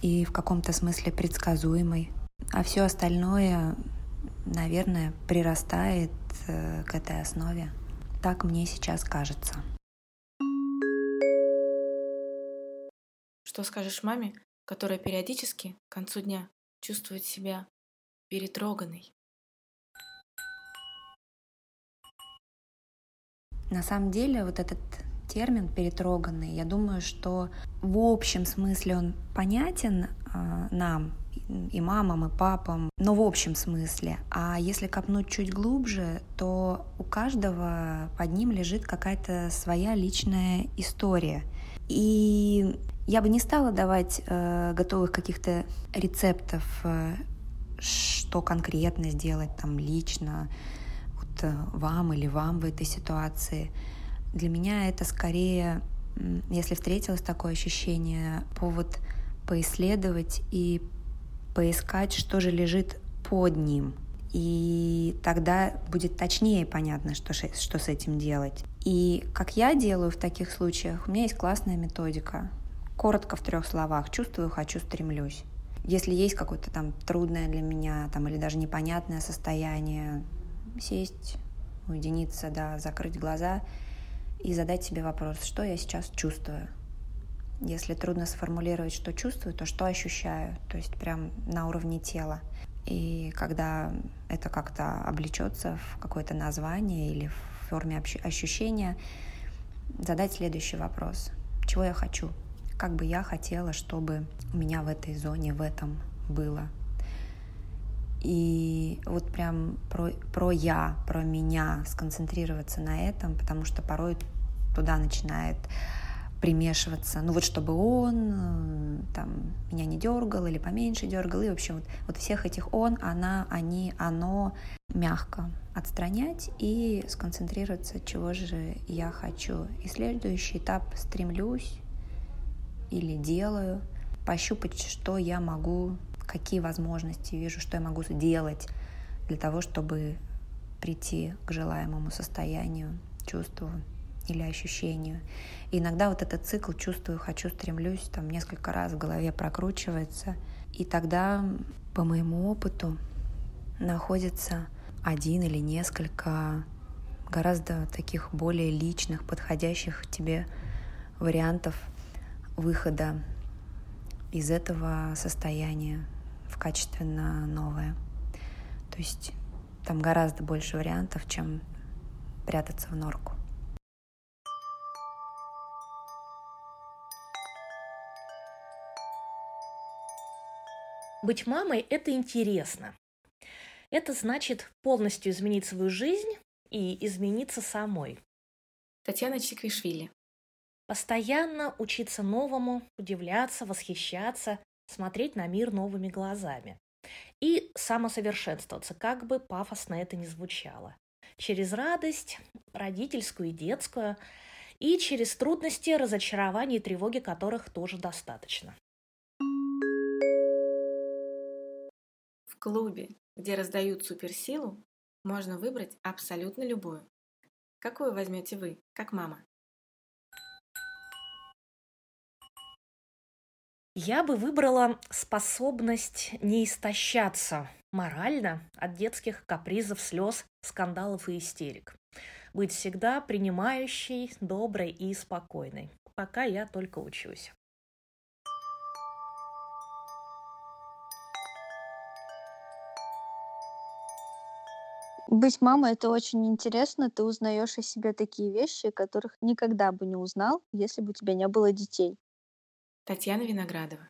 S6: и в каком-то смысле предсказуемой. А все остальное, наверное, прирастает э, к этой основе. Так мне сейчас кажется.
S2: Что скажешь маме, которая периодически к концу дня чувствовать себя перетроганной.
S6: На самом деле вот этот термин перетроганный, я думаю, что в общем смысле он понятен э, нам, и мамам, и папам, но в общем смысле. А если копнуть чуть глубже, то у каждого под ним лежит какая-то своя личная история. И я бы не стала давать э, готовых каких-то рецептов, э, что конкретно сделать там лично вот, э, вам или вам в этой ситуации. Для меня это скорее, если встретилось такое ощущение, повод поисследовать и поискать, что же лежит под ним. И тогда будет точнее понятно, что, что с этим делать. И как я делаю в таких случаях, у меня есть классная методика. Коротко в трех словах. Чувствую, хочу, стремлюсь. Если есть какое-то там трудное для меня там, или даже непонятное состояние, сесть, уединиться, да, закрыть глаза и задать себе вопрос, что я сейчас чувствую. Если трудно сформулировать, что чувствую, то что ощущаю, то есть прям на уровне тела. И когда это как-то облечется в какое-то название или в форме ощущения, задать следующий вопрос. Чего я хочу? Как бы я хотела, чтобы у меня в этой зоне, в этом было. И вот прям про, про я, про меня сконцентрироваться на этом, потому что порой туда начинает примешиваться, ну вот чтобы он э, там меня не дергал или поменьше дергал, и в общем вот, вот всех этих он, она, они, оно мягко отстранять и сконцентрироваться, чего же я хочу. И следующий этап стремлюсь или делаю, пощупать, что я могу, какие возможности вижу, что я могу сделать для того, чтобы прийти к желаемому состоянию, чувству или ощущению. И иногда вот этот цикл чувствую, хочу, стремлюсь, там несколько раз в голове прокручивается. И тогда, по моему опыту, находится один или несколько гораздо таких более личных, подходящих тебе вариантов выхода из этого состояния в качественно новое. То есть там гораздо больше вариантов, чем прятаться в норку.
S17: Быть мамой – это интересно. Это значит полностью изменить свою жизнь и измениться самой.
S2: Татьяна Чиквишвили.
S17: Постоянно учиться новому, удивляться, восхищаться, смотреть на мир новыми глазами. И самосовершенствоваться, как бы пафосно это ни звучало. Через радость, родительскую и детскую, и через трудности, разочарования и тревоги которых тоже достаточно.
S2: клубе, где раздают суперсилу, можно выбрать абсолютно любую. Какую возьмете вы, как мама?
S17: Я бы выбрала способность не истощаться морально от детских капризов, слез, скандалов и истерик. Быть всегда принимающей, доброй и спокойной. Пока я только учусь.
S18: Быть мамой это очень интересно. Ты узнаешь о себе такие вещи, которых никогда бы не узнал, если бы у тебя не было детей.
S2: Татьяна Виноградова.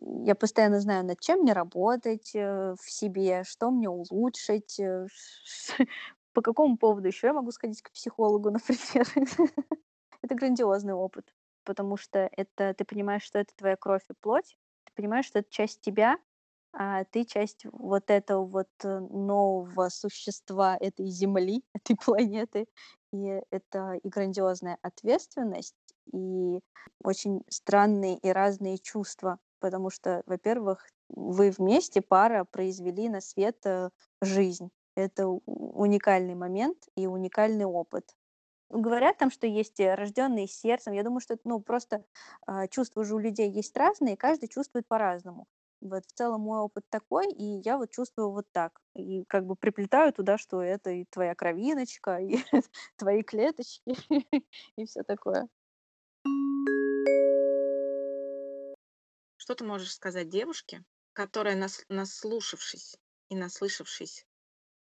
S18: Я постоянно знаю, над чем мне работать э, в себе, что мне улучшить, э, по какому поводу еще я могу сходить к психологу, например. это грандиозный опыт, потому что это ты понимаешь, что это твоя кровь и плоть, ты понимаешь, что это часть тебя, а ты часть вот этого вот э, нового существа этой Земли, этой планеты. И это и грандиозная ответственность, и очень странные и разные чувства, потому что, во-первых, вы вместе, пара, произвели на свет э, жизнь. Это уникальный момент и уникальный опыт. Говорят там, что есть э, рожденные сердцем. Я думаю, что ну, просто э, чувства же у людей есть разные, и каждый чувствует по-разному. Вот в целом мой опыт такой, и я вот чувствую вот так. И как бы приплетаю туда, что это и твоя кровиночка, и твои клеточки, и все такое.
S19: Что ты можешь сказать девушке, которая, нас, наслушавшись и наслышавшись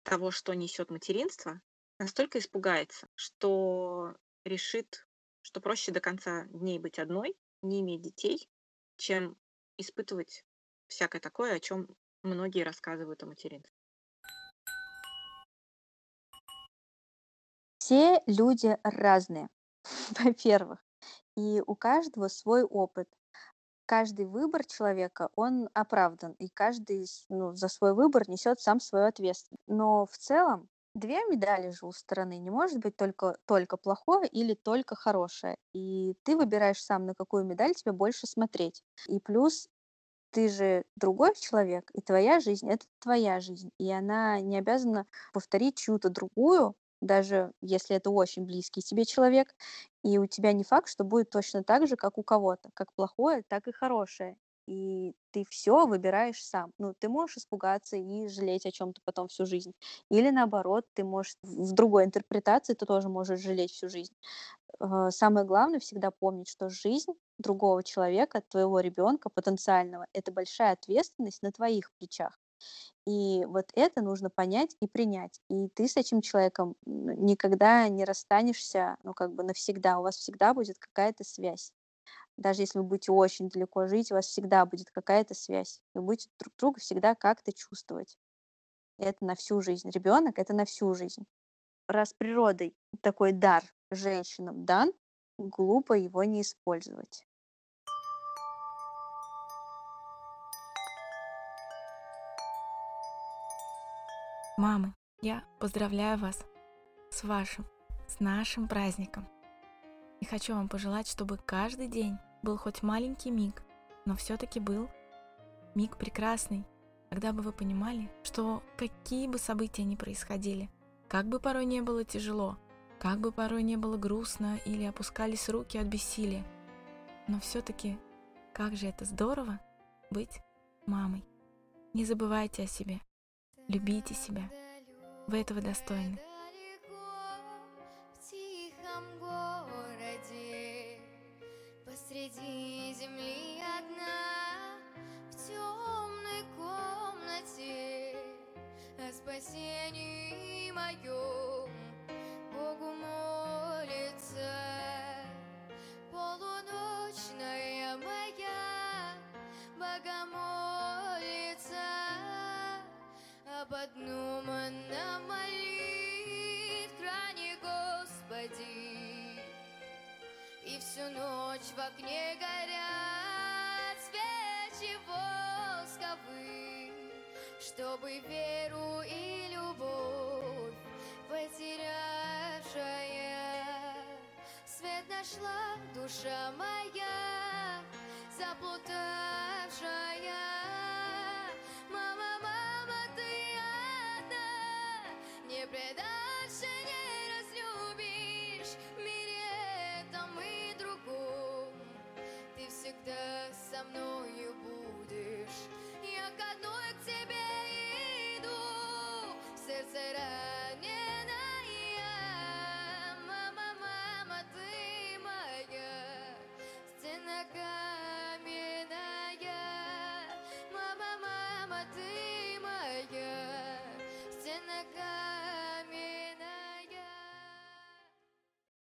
S19: того, что несет материнство, настолько испугается, что решит, что проще до конца дней быть одной, не иметь детей, чем испытывать всякое такое, о чем многие рассказывают о материнстве.
S18: Все люди разные, во-первых, и у каждого свой опыт. Каждый выбор человека, он оправдан, и каждый ну, за свой выбор несет сам свою ответственность. Но в целом две медали же у стороны. Не может быть только, только плохое или только хорошее. И ты выбираешь сам, на какую медаль тебе больше смотреть. И плюс ты же другой человек, и твоя жизнь — это твоя жизнь, и она не обязана повторить чью-то другую, даже если это очень близкий тебе человек, и у тебя не факт, что будет точно так же, как у кого-то, как плохое, так и хорошее. И ты все выбираешь сам. Ну, ты можешь испугаться и жалеть о чем-то потом всю жизнь. Или наоборот, ты можешь в другой интерпретации, ты тоже можешь жалеть всю жизнь. Э, самое главное всегда помнить, что жизнь другого человека, твоего ребенка потенциального, это большая ответственность на твоих плечах. И вот это нужно понять и принять. И ты с этим человеком никогда не расстанешься, ну, как бы навсегда. У вас всегда будет какая-то связь. Даже если вы будете очень далеко жить, у вас всегда будет какая-то связь. Вы будете друг друга всегда как-то чувствовать. Это на всю жизнь. Ребенок это на всю жизнь. Раз природой такой дар женщинам дан, глупо его не использовать.
S20: Мамы, я поздравляю вас с вашим, с нашим праздником. И хочу вам пожелать, чтобы каждый день был хоть маленький миг, но все-таки был миг прекрасный, когда бы вы понимали, что какие бы события ни происходили, как бы порой не было тяжело, как бы порой не было грустно или опускались руки от бессилия, но все-таки как же это здорово быть мамой. Не забывайте о себе, любите себя, вы этого достойны.